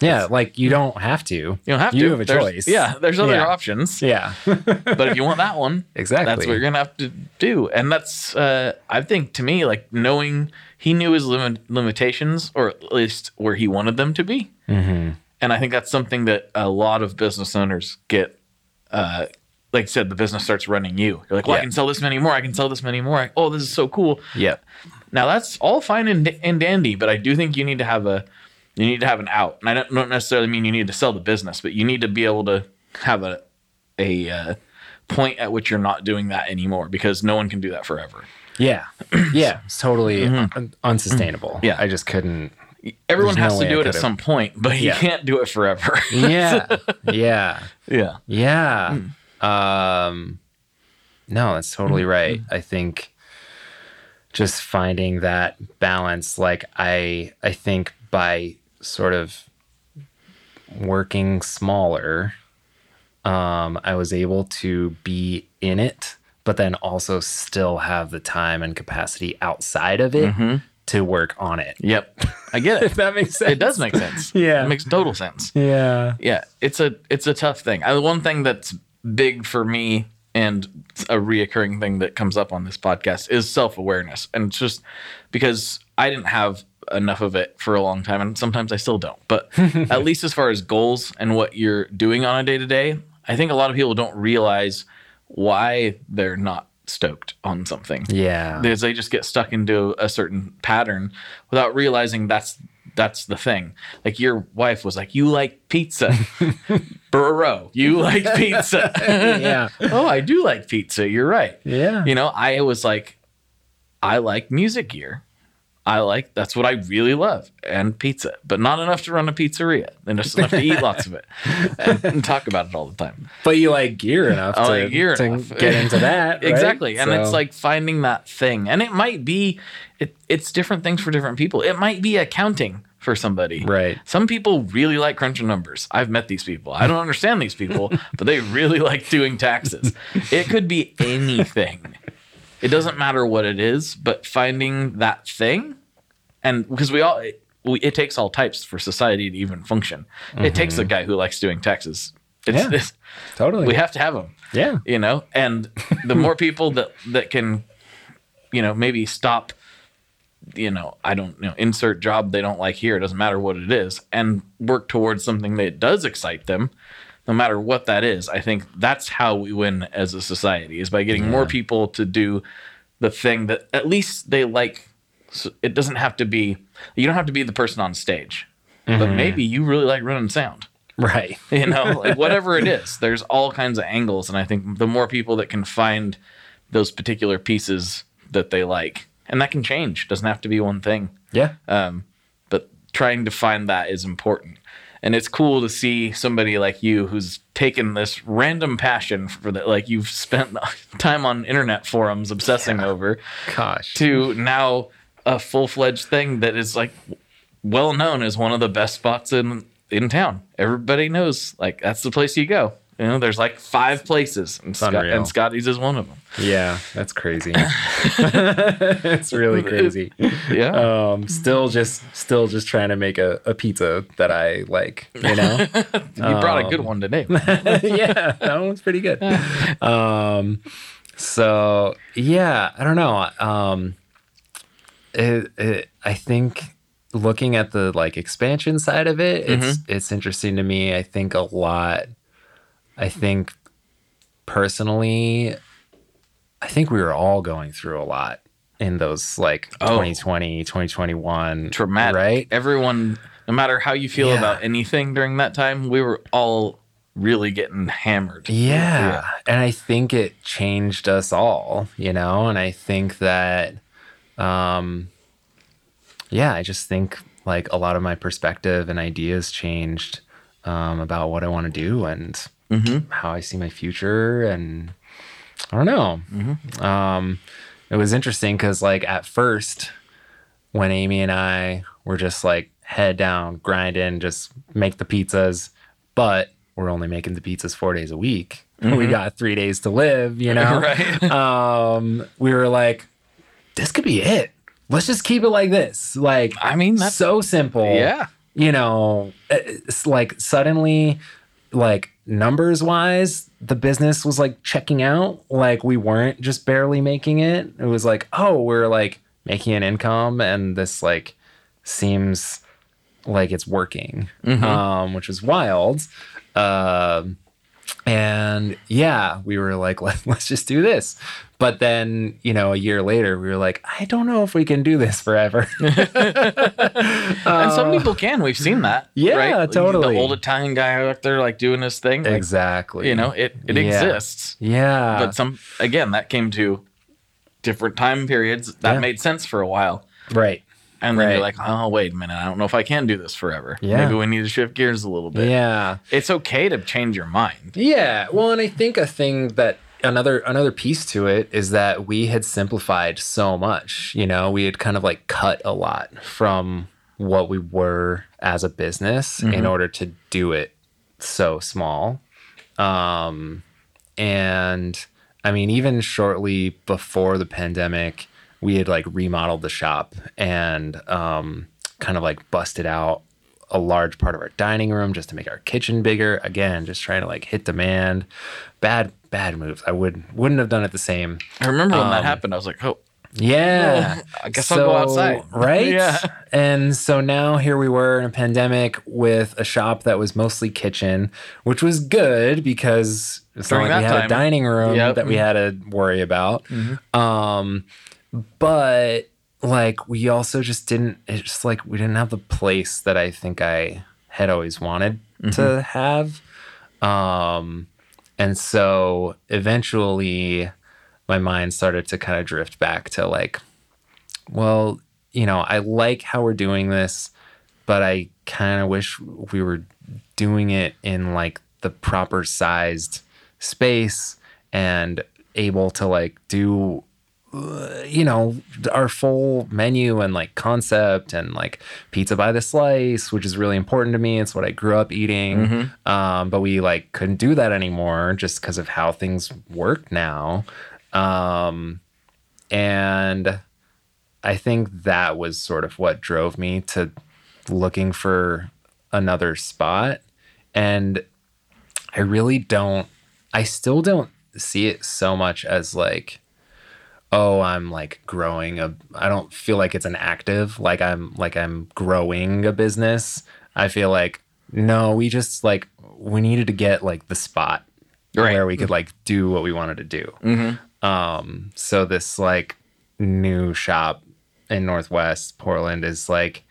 Yeah. Like you don't have to. you don't have to. You have a There's- choice. Yeah, there's other Yeah. options. Yeah. but if you want that one, Exactly. that's what you're gonna have to do. And that's, uh, I think, to me, like knowing he knew his limit, limitations, or at least where he wanted them to be. Mm-hmm. And I think that's something that a lot of business owners get. Uh, like I said, the business starts running you. You're like, well, I can sell this many more. I can sell this many more. oh, this is so cool. Yeah. Now that's all fine and, and dandy, but I do think you need to have a you need to have an out. And I don't, don't necessarily mean you need to sell the business, but you need to be able to have a a uh, point at which you're not doing that anymore because no one can do that forever. Yeah. Yeah. It's totally un- unsustainable. Yeah. I just couldn't. Everyone There's has no to do it at some point, but you can't do it forever. Yeah. yeah. yeah. Yeah. Um no, that's totally right. I think just finding that balance like I I think by sort of working smaller um I was able to be in it but then also still have the time and capacity outside of it to work on it. Yep. I get it. If that makes sense. it does make sense. Yeah. It makes total sense. Yeah. yeah it's a it's a tough thing I, one thing that's big for me and a reoccurring thing that comes up on this podcast is self-awareness and it's just because i didn't have enough of it for a long time and sometimes i still don't but at least as far as goals and what you're doing on a day-to-day i think a lot of people don't realize why they're not stoked on something Yeah. because they just get stuck into a certain pattern without realizing that's that's the thing. Like your wife was like, "You like pizza, bro. You like pizza." Yeah. oh, I do like pizza. You're right. Yeah. You know, I was like, I like music gear. I like that's what I really love and pizza, but not enough to run a pizzeria and just enough to eat lots of it and, and talk about it all the time. But you like gear enough I to, like gear to enough. get into that. right? exactly and it's like finding that thing and it might be it, it's different things for different people it might be accounting for somebody Right. some people really like crunching numbers i've met these people i don't understand these people but they really like doing taxes it could be anything it doesn't matter what it is but finding that thing and because we all it, we, it takes all types for society to even function it takes a guy who likes doing taxes it's, Mm-hmm. Yeah. it's totally. we have to have them. yeah. you know and the more people that that can you know maybe stop you know i don't you know insert job they don't like here it doesn't matter what it is and work towards something that does excite them no matter what that is i think that's how we win as a society is by getting more people to do the thing that at least they like. So it doesn't have to be you don't have to be the person on stage but maybe you really like running sound. Right. you know like whatever it is there's all kinds of angles and i think the more people that can find those particular pieces that they like and that can change doesn't have to be one thing. Yeah. um, but trying to find that is important and it's cool to see somebody like you who's taken this random passion for that like you've spent time on internet forums obsessing over Gosh. to now a full-fledged thing that is like well known as one of the best spots in in town. Everybody knows like that's the place you go. You know, there's like five places, and, Scott, and Scottie's is one of them. Yeah, that's crazy. it's really crazy. Yeah, Um, still just still just trying to make a, a pizza that I like, you know? you brought a good um, one today. yeah, that one's pretty good. Um, so yeah, I don't know. Um, it, it, I think looking at the like expansion side of it, it's it's interesting to me. I think a lot. I think personally, I think we were all going through a lot in those like Oh. 2020, 2021, Traumatic, right? Everyone, no matter how you feel Yeah. about anything during that time, we were all really getting hammered. Yeah. And I think it changed us all, you know, and I think that um yeah, I just think like a lot of my perspective and ideas changed um about what I want to do and Mhm. how I see my future and I don't know. Mm-hmm. Um, it was interesting because, like, at first, when Amy and I were just like head down, grinding, just make the pizzas, but we're only making the pizzas four days a week. We got three days to live, you know? Mm-hmm. Right. um, we were like, this could be it. Let's just keep it like this. Like, I mean, that's so simple. yeah. You know, it's like suddenly, like numbers wise, the business was like checking out. Like we weren't just barely making it. It was like, oh, we're like making an income, and this like seems like it's working, um, which is wild. Um, and yeah, we were like, Let, let's just do this. But then, you know, a year later, we were like, I don't know if we can do this forever. and some people can. We've seen that. Uh, Yeah, right? totally. The old Italian guy out there, like doing his thing. Like, exactly. You know, it it Yeah. exists. Yeah. but some again that came to different time periods that Yeah. made sense for a while. right. And then you're like, oh wait a minute, I don't know if I can do this forever. Yeah. Maybe we need to shift gears a little bit. Yeah. It's okay to change your mind. Yeah. Well, and I think a thing that another another piece to it is that we had simplified so much. You know, we had kind of like cut a lot from what we were as a business in order to do it so small. Um and I mean even shortly before the pandemic, we had like remodeled the shop and um kind of like busted out a large part of our dining room just to make our kitchen bigger. Again, just trying to like hit demand. Bad, bad moves. I would wouldn't have done it the same. I remember when that Um, happened. I was like, oh, Yeah. I guess I'll go outside. Right? Yeah. And so now here we were in a pandemic with a shop that was mostly kitchen, which was good because it's not like we had time. a dining room Yep. that we had to worry about. Um, but like we also just didn't it's just like we didn't have the place that I think I had always wanted to have. Um and so eventually my mind started to kind of drift back to like well, you know, I like how we're doing this, but I kind of wish we were doing it in like the proper sized space and able to like do you know our full menu and like concept and like pizza by the slice which is really important to me. It's what i grew up eating. Um, but we like couldn't do that anymore just because of how things work now. Um, and i think that was sort of what drove me to looking for another spot. And i really don't i still don't see it so much as like oh i'm like growing a i don't feel like it's an active like i'm like i'm growing a business. I feel like no we just like we needed to get like the spot Right. where we could like do what we wanted to do. Um so this like new shop in northwest portland is like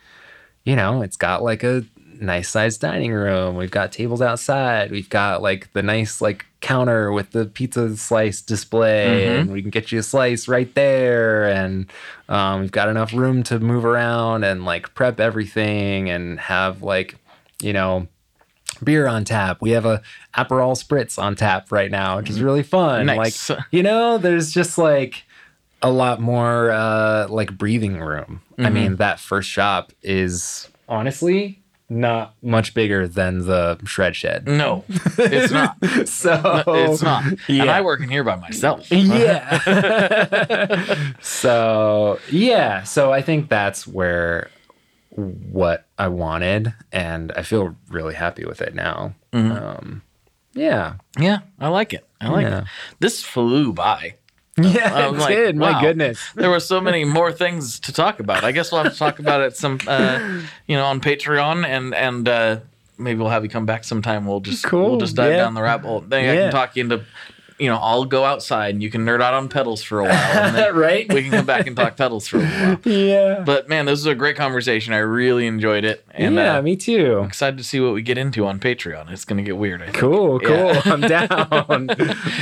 you know it's got like a nice sized dining room we've got tables outside we've got like the nice like counter with the pizza slice display and we can get you a slice right there and um, we've got enough room to move around and like prep everything and have like you know beer on tap. We have a Aperol Spritz on tap right now, which is really fun. Nice. Like, you know, there's just like a lot more uh like breathing room. I mean, that first shop is honestly not much bigger than the shred shed. no, it's not. So It's not. And I work in here by myself. yeah. so yeah, so I think that's where what I wanted, and I feel really happy with it now. Um, yeah, Yeah, I like it. I like Yeah. it. This flew by. Yeah, it like, did. My goodness. There were so many more things to talk about. I guess we'll have to talk about it some, uh, you know, on Patreon, and and uh, maybe we'll have you come back sometime. We'll just Cool, we'll just dive yeah. down the rabbit hole. Then I can talk you into, you know, I'll go outside and you can nerd out on pedals for a while, right? we can come back and talk pedals for a while. yeah. But man, this was a great conversation. I really enjoyed it, and yeah, uh, me too. excited to see what we get into on Patreon. It's gonna get weird. I think. Cool, cool. Yeah. I'm down.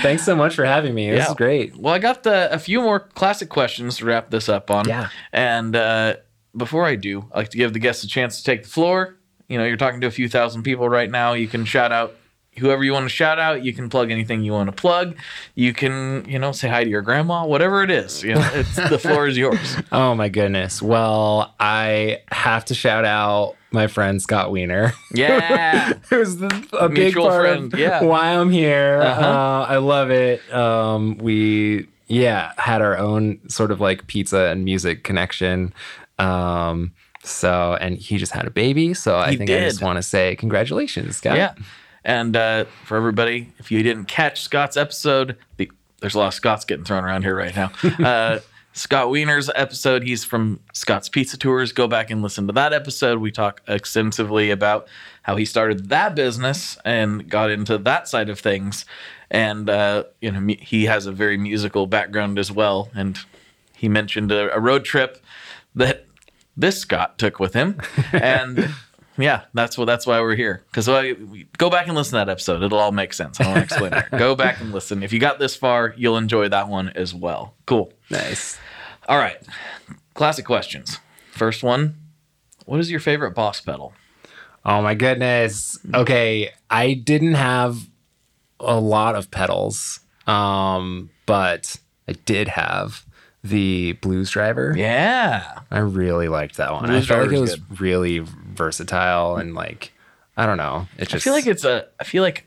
Thanks so much for having me. This Yeah. is great. Well, I got the, a few more classic questions to wrap this up on. Yeah. And uh, before I do, I like to give the guests a chance to take the floor. You know, you're talking to a few thousand people right now. You can shout out whoever you want to shout out. You can plug anything you want to plug. You can, you know, say hi to your grandma, whatever it is. You know, it's the floor is yours. Oh my goodness. Well, I have to shout out my friend Scott Wiener. Yeah. Who's a big Mutual part friend, of yeah. why I'm here. Uh-huh. Uh, I love it. Um, we yeah had our own sort of like pizza and music connection. Um, so and he just had a baby. So I He think I just want to say congratulations, Scott. Yeah. And uh, for everybody, if you didn't catch Scott's episode, the, there's a lot of Scott's getting thrown around here right now. uh, Scott Wiener's episode, he's from Scott's Pizza Tours. Go back and listen to that episode. We talk extensively about how he started that business and got into that side of things. And, uh, you know, he has a very musical background as well. And he mentioned a, a road trip that this Scott took with him. And yeah, that's what that's why we're here. Because go back and listen to that episode; it'll all make sense. I don't want to explain it. Go back and listen. If you got this far, you'll enjoy that one as well. Cool. Nice. All right, classic questions. First one: What is your favorite boss pedal? Oh my goodness. Okay, I didn't have a lot of pedals, um, but I did have the Blues Driver. Yeah, I really liked that one. Blues I felt like it was really versatile and like I don't know. It just I feel like it's a. I feel like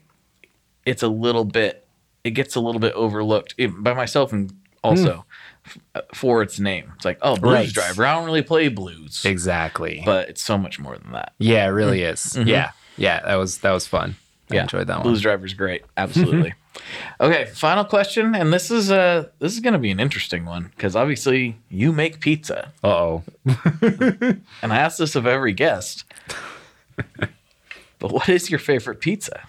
it's a little bit. It gets a little bit overlooked eh, by myself and also f- uh, for its name. It's like, oh, blues Right. driver. I don't really play blues, exactly. but it's so much more than that. yeah, it really is. Yeah, yeah. That was that was fun. I enjoyed that one. Blues Driver's great. Absolutely. okay, final question, and this is uh this is gonna be an interesting one because obviously you make pizza, Uh oh. and I ask this of every guest. but what is your favorite pizza?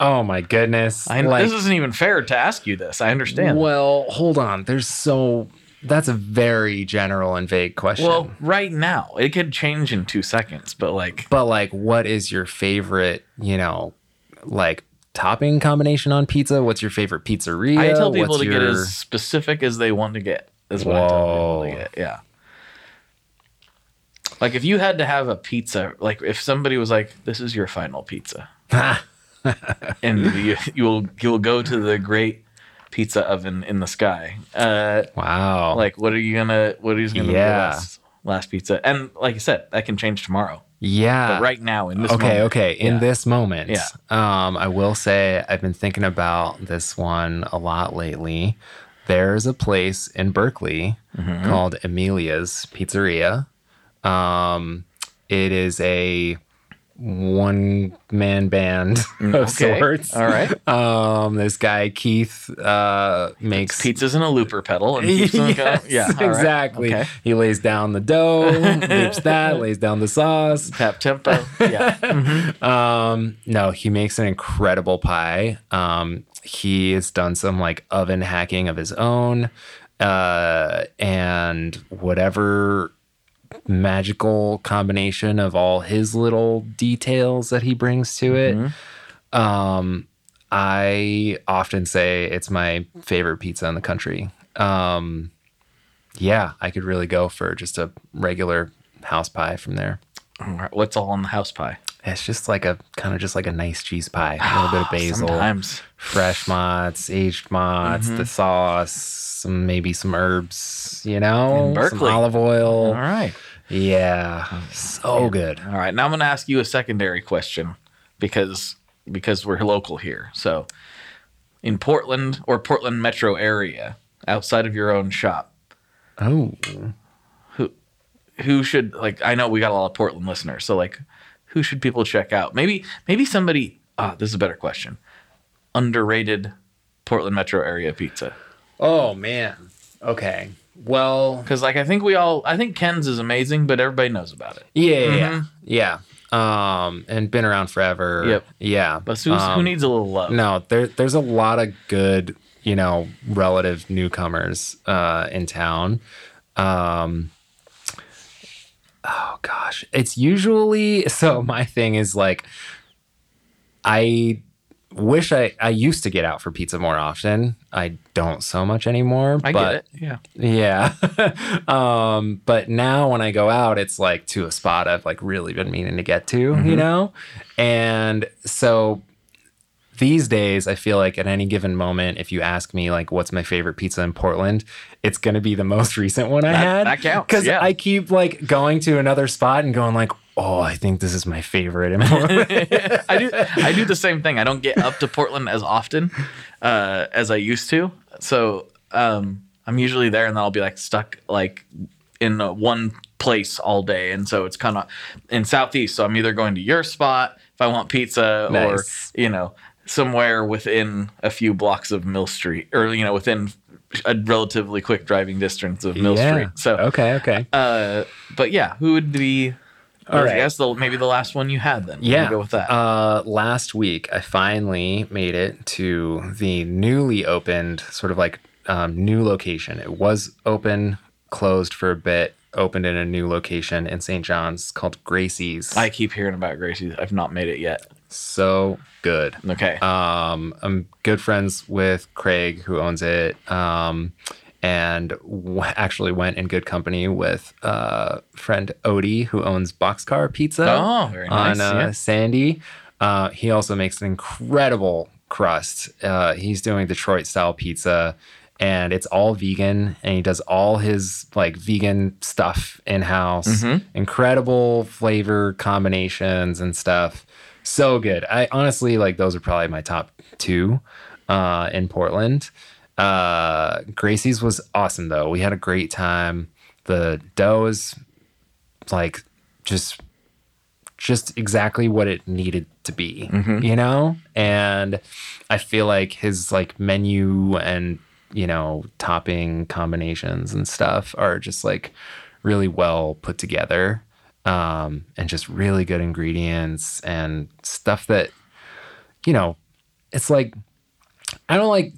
Oh my goodness. I Like- this isn't even fair to ask you this. I understand. Well, hold on. There's so that's a very general and vague question. Well, right now it could change in two seconds, but like but like what is your favorite, you know, like topping combination on pizza? What's your favorite pizzeria? I tell people What's to get as specific as they want to get. Is what I tell people to get. Yeah. Like if you had to have a pizza, like if somebody was like, "This is your final pizza," and you you will you will go to the great pizza oven in the sky. Uh, Wow. like what are you gonna what is gonna be the Yeah. last, last pizza? And like I said, that can change tomorrow. Yeah. But right now in this okay, moment, okay. In yeah. this moment, Yeah. um, I will say I've been thinking about this one a lot lately. There's a place in Berkeley Mm-hmm. called Amelia's Pizzeria. Um, it is a one man band of Mm, Okay. sorts. All right. Um, this guy Keith uh, makes Pizzas in a looper pedal and keeps them going. Yes, Yeah, all right. exactly. Okay. He lays down the dough, loops that, lays down the sauce. Tap tempo. Yeah. Um, no, he makes an incredible pie. Um, he has done some like oven hacking of his own, uh, and whatever magical combination of all his little details that he brings to it. Um, I often say it's my favorite pizza in the country. Um, yeah, I could really go for just a regular house pie from there. All right, What's all in the house pie? It's just like a kind of just like a nice cheese pie. A little bit of basil, Sometimes. Fresh motts, aged motts, Mm-hmm. the sauce, some maybe some herbs, you know, In some olive oil. All right. Yeah, so good. All right. Now I'm going to ask you a secondary question because because we're local here. So in Portland or Portland metro area, outside of your own shop, Oh, Who who should like I know we got a lot of Portland listeners. So like who should people check out? Maybe maybe somebody ah, this is a better question. Underrated Portland metro area pizza. oh man. Okay. Well, Cuz like I think we all I think Ken's is amazing, but everybody knows about it. yeah, yeah, yeah. yeah. Um, and been around forever. Yep. Yeah. But who's, who Um, needs a little love? No, there there's a lot of good, you know, relative newcomers uh, in town. Um, oh gosh, it's usually so. My thing is like, I wish I I used to get out for pizza more often. I don't so much anymore. I but, get it. Yeah. Yeah. um, but now when I go out, it's like to a spot I've like really been meaning to get to, you know? And so these days, I feel like at any given moment, if you ask me like what's my favorite pizza in Portland, it's gonna be the most recent one I That- had. that counts, Because yeah. I keep like going to another spot and going like, oh, I think this is my favorite. I do I do the same thing. I don't get up to Portland as often uh, as I used to. So um, I'm usually there, and then I'll be like stuck like in one place all day, and so it's kind of in southeast. So I'm either going to your spot if I want pizza, Nice. or you know somewhere within a few blocks of Mill Street, or you know within a relatively quick driving distance of Mill yeah. Street. So okay, okay. uh, but yeah, who would be? All I right. guess the, maybe the last one you had then. Yeah. go with that. Uh, last week, I finally made it to the newly opened, sort of like um, new location. It was open, closed for a bit, opened in a new location in St. John's called Gracie's. I keep hearing about Gracie's. I've not made it yet. so good. Okay. Um, I'm good friends with Craig, who owns it, um, and w- actually went in good company with uh, friend Odie, who owns Boxcar Pizza Oh, very nice, on uh, yeah. Sandy. Uh, he also makes an incredible crust. Uh, he's doing Detroit style pizza. And it's all vegan, and he does all his like vegan stuff in house. Mm-hmm. Incredible flavor combinations and stuff so good. I honestly like those are probably my top two uh, in Portland. Uh, Gracie's was awesome though. We had a great time. The dough is like just just exactly what it needed to be, you know? And I feel like his like menu and, you know, topping combinations and stuff are just like really well put together. Um, and just really good ingredients and stuff that, you know, it's like I don't like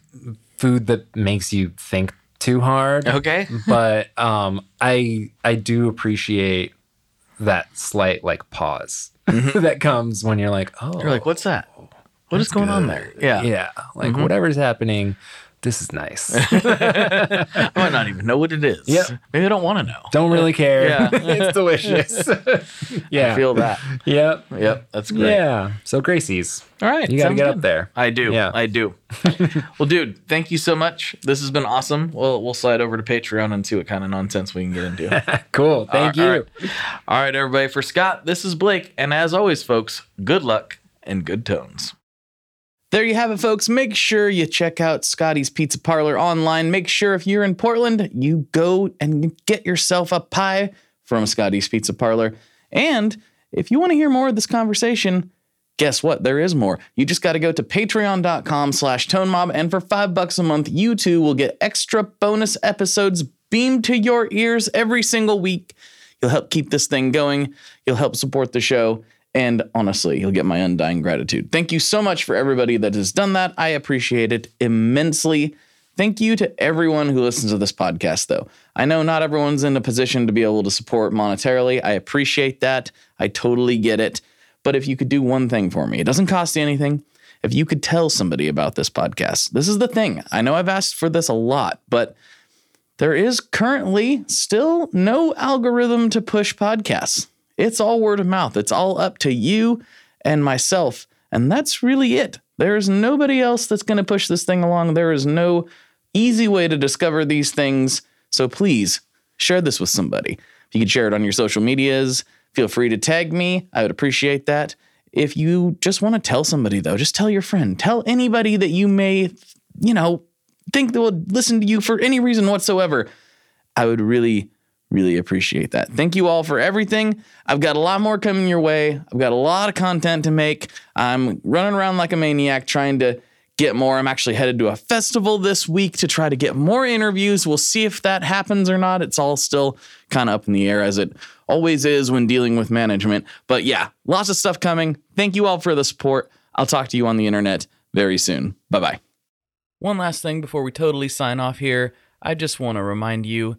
food that makes you think too hard okay. but um i i do appreciate that slight like pause that comes when you're like oh You're like, what's that? What is going on there? Yeah. yeah like whatever's happening this is nice I might not even know what it is. Yep. Maybe I don't want to know. don't really care Yeah. it's delicious yeah I feel that. yep Yep. That's great. yeah so gracie's All right. you gotta get good. up there I do. Yeah. I do. well, dude, thank you so much. This has been awesome. We'll we'll slide over to Patreon and see what kind of nonsense we can get into. cool thank All you right. All right, everybody. For Scott, this is Blake, and as always, folks, good luck and good tones. There you have it, folks. Make sure you check out Scottie's Pizza Parlor online. Make sure if you're in Portland, you go and get yourself a pie from Scottie's Pizza Parlor. And if you want to hear more of this conversation, guess what? There is more. You just got to go to patreon.com slash tonemob, and for five bucks a month, you too will get extra bonus episodes beamed to your ears every single week. You'll help keep this thing going. You'll help support the show. And honestly, you'll get my undying gratitude. Thank you so much for everybody that has done that. I appreciate it immensely. Thank you to everyone who listens to this podcast, though. I know not everyone's in a position to be able to support monetarily. I appreciate that. I totally get it. But if you could do one thing for me, it doesn't cost you anything. If you could tell somebody about this podcast, this is the thing. I know I've asked for this a lot, but there is currently still no algorithm to push podcasts. It's all word of mouth. It's all up to you and myself. And that's really it. There is nobody else that's going to push this thing along. There is no easy way to discover these things. So please share this with somebody. If you could share it on your social medias, feel free to tag me. I would appreciate that. If you just want to tell somebody, though, just tell your friend, tell anybody that you may, you know, think that will listen to you for any reason whatsoever. I would really, really appreciate that. Thank you all for everything. I've got a lot more coming your way. I've got a lot of content to make. I'm running around like a maniac trying to get more. I'm actually headed to a festival this week to try to get more interviews. We'll see if that happens or not. It's all still kind of up in the air as it always is when dealing with management. But yeah, lots of stuff coming. Thank you all for the support. I'll talk to you on the internet very soon. Bye bye. One last thing before we totally sign off here. I just want to remind you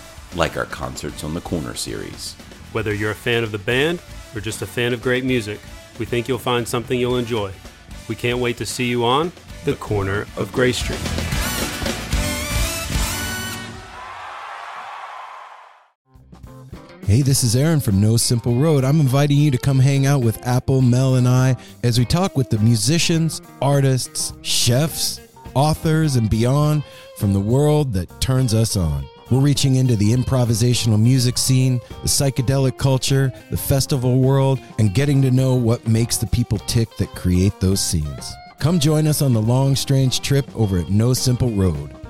like our Concerts on the Corner series. Whether you're a fan of the band or just a fan of great music, we think you'll find something you'll enjoy. We can't wait to see you on The Corner of Grey Street. Hey, this is Aaron from No Simple Road. I'm inviting you to come hang out with Apple, Mel, and I as we talk with the musicians, artists, chefs, authors, and beyond from the world that turns us on. We're reaching into the improvisational music scene, the psychedelic culture, the festival world, and getting to know what makes the people tick that create those scenes. Come join us on the long, strange trip over at No Simple Road.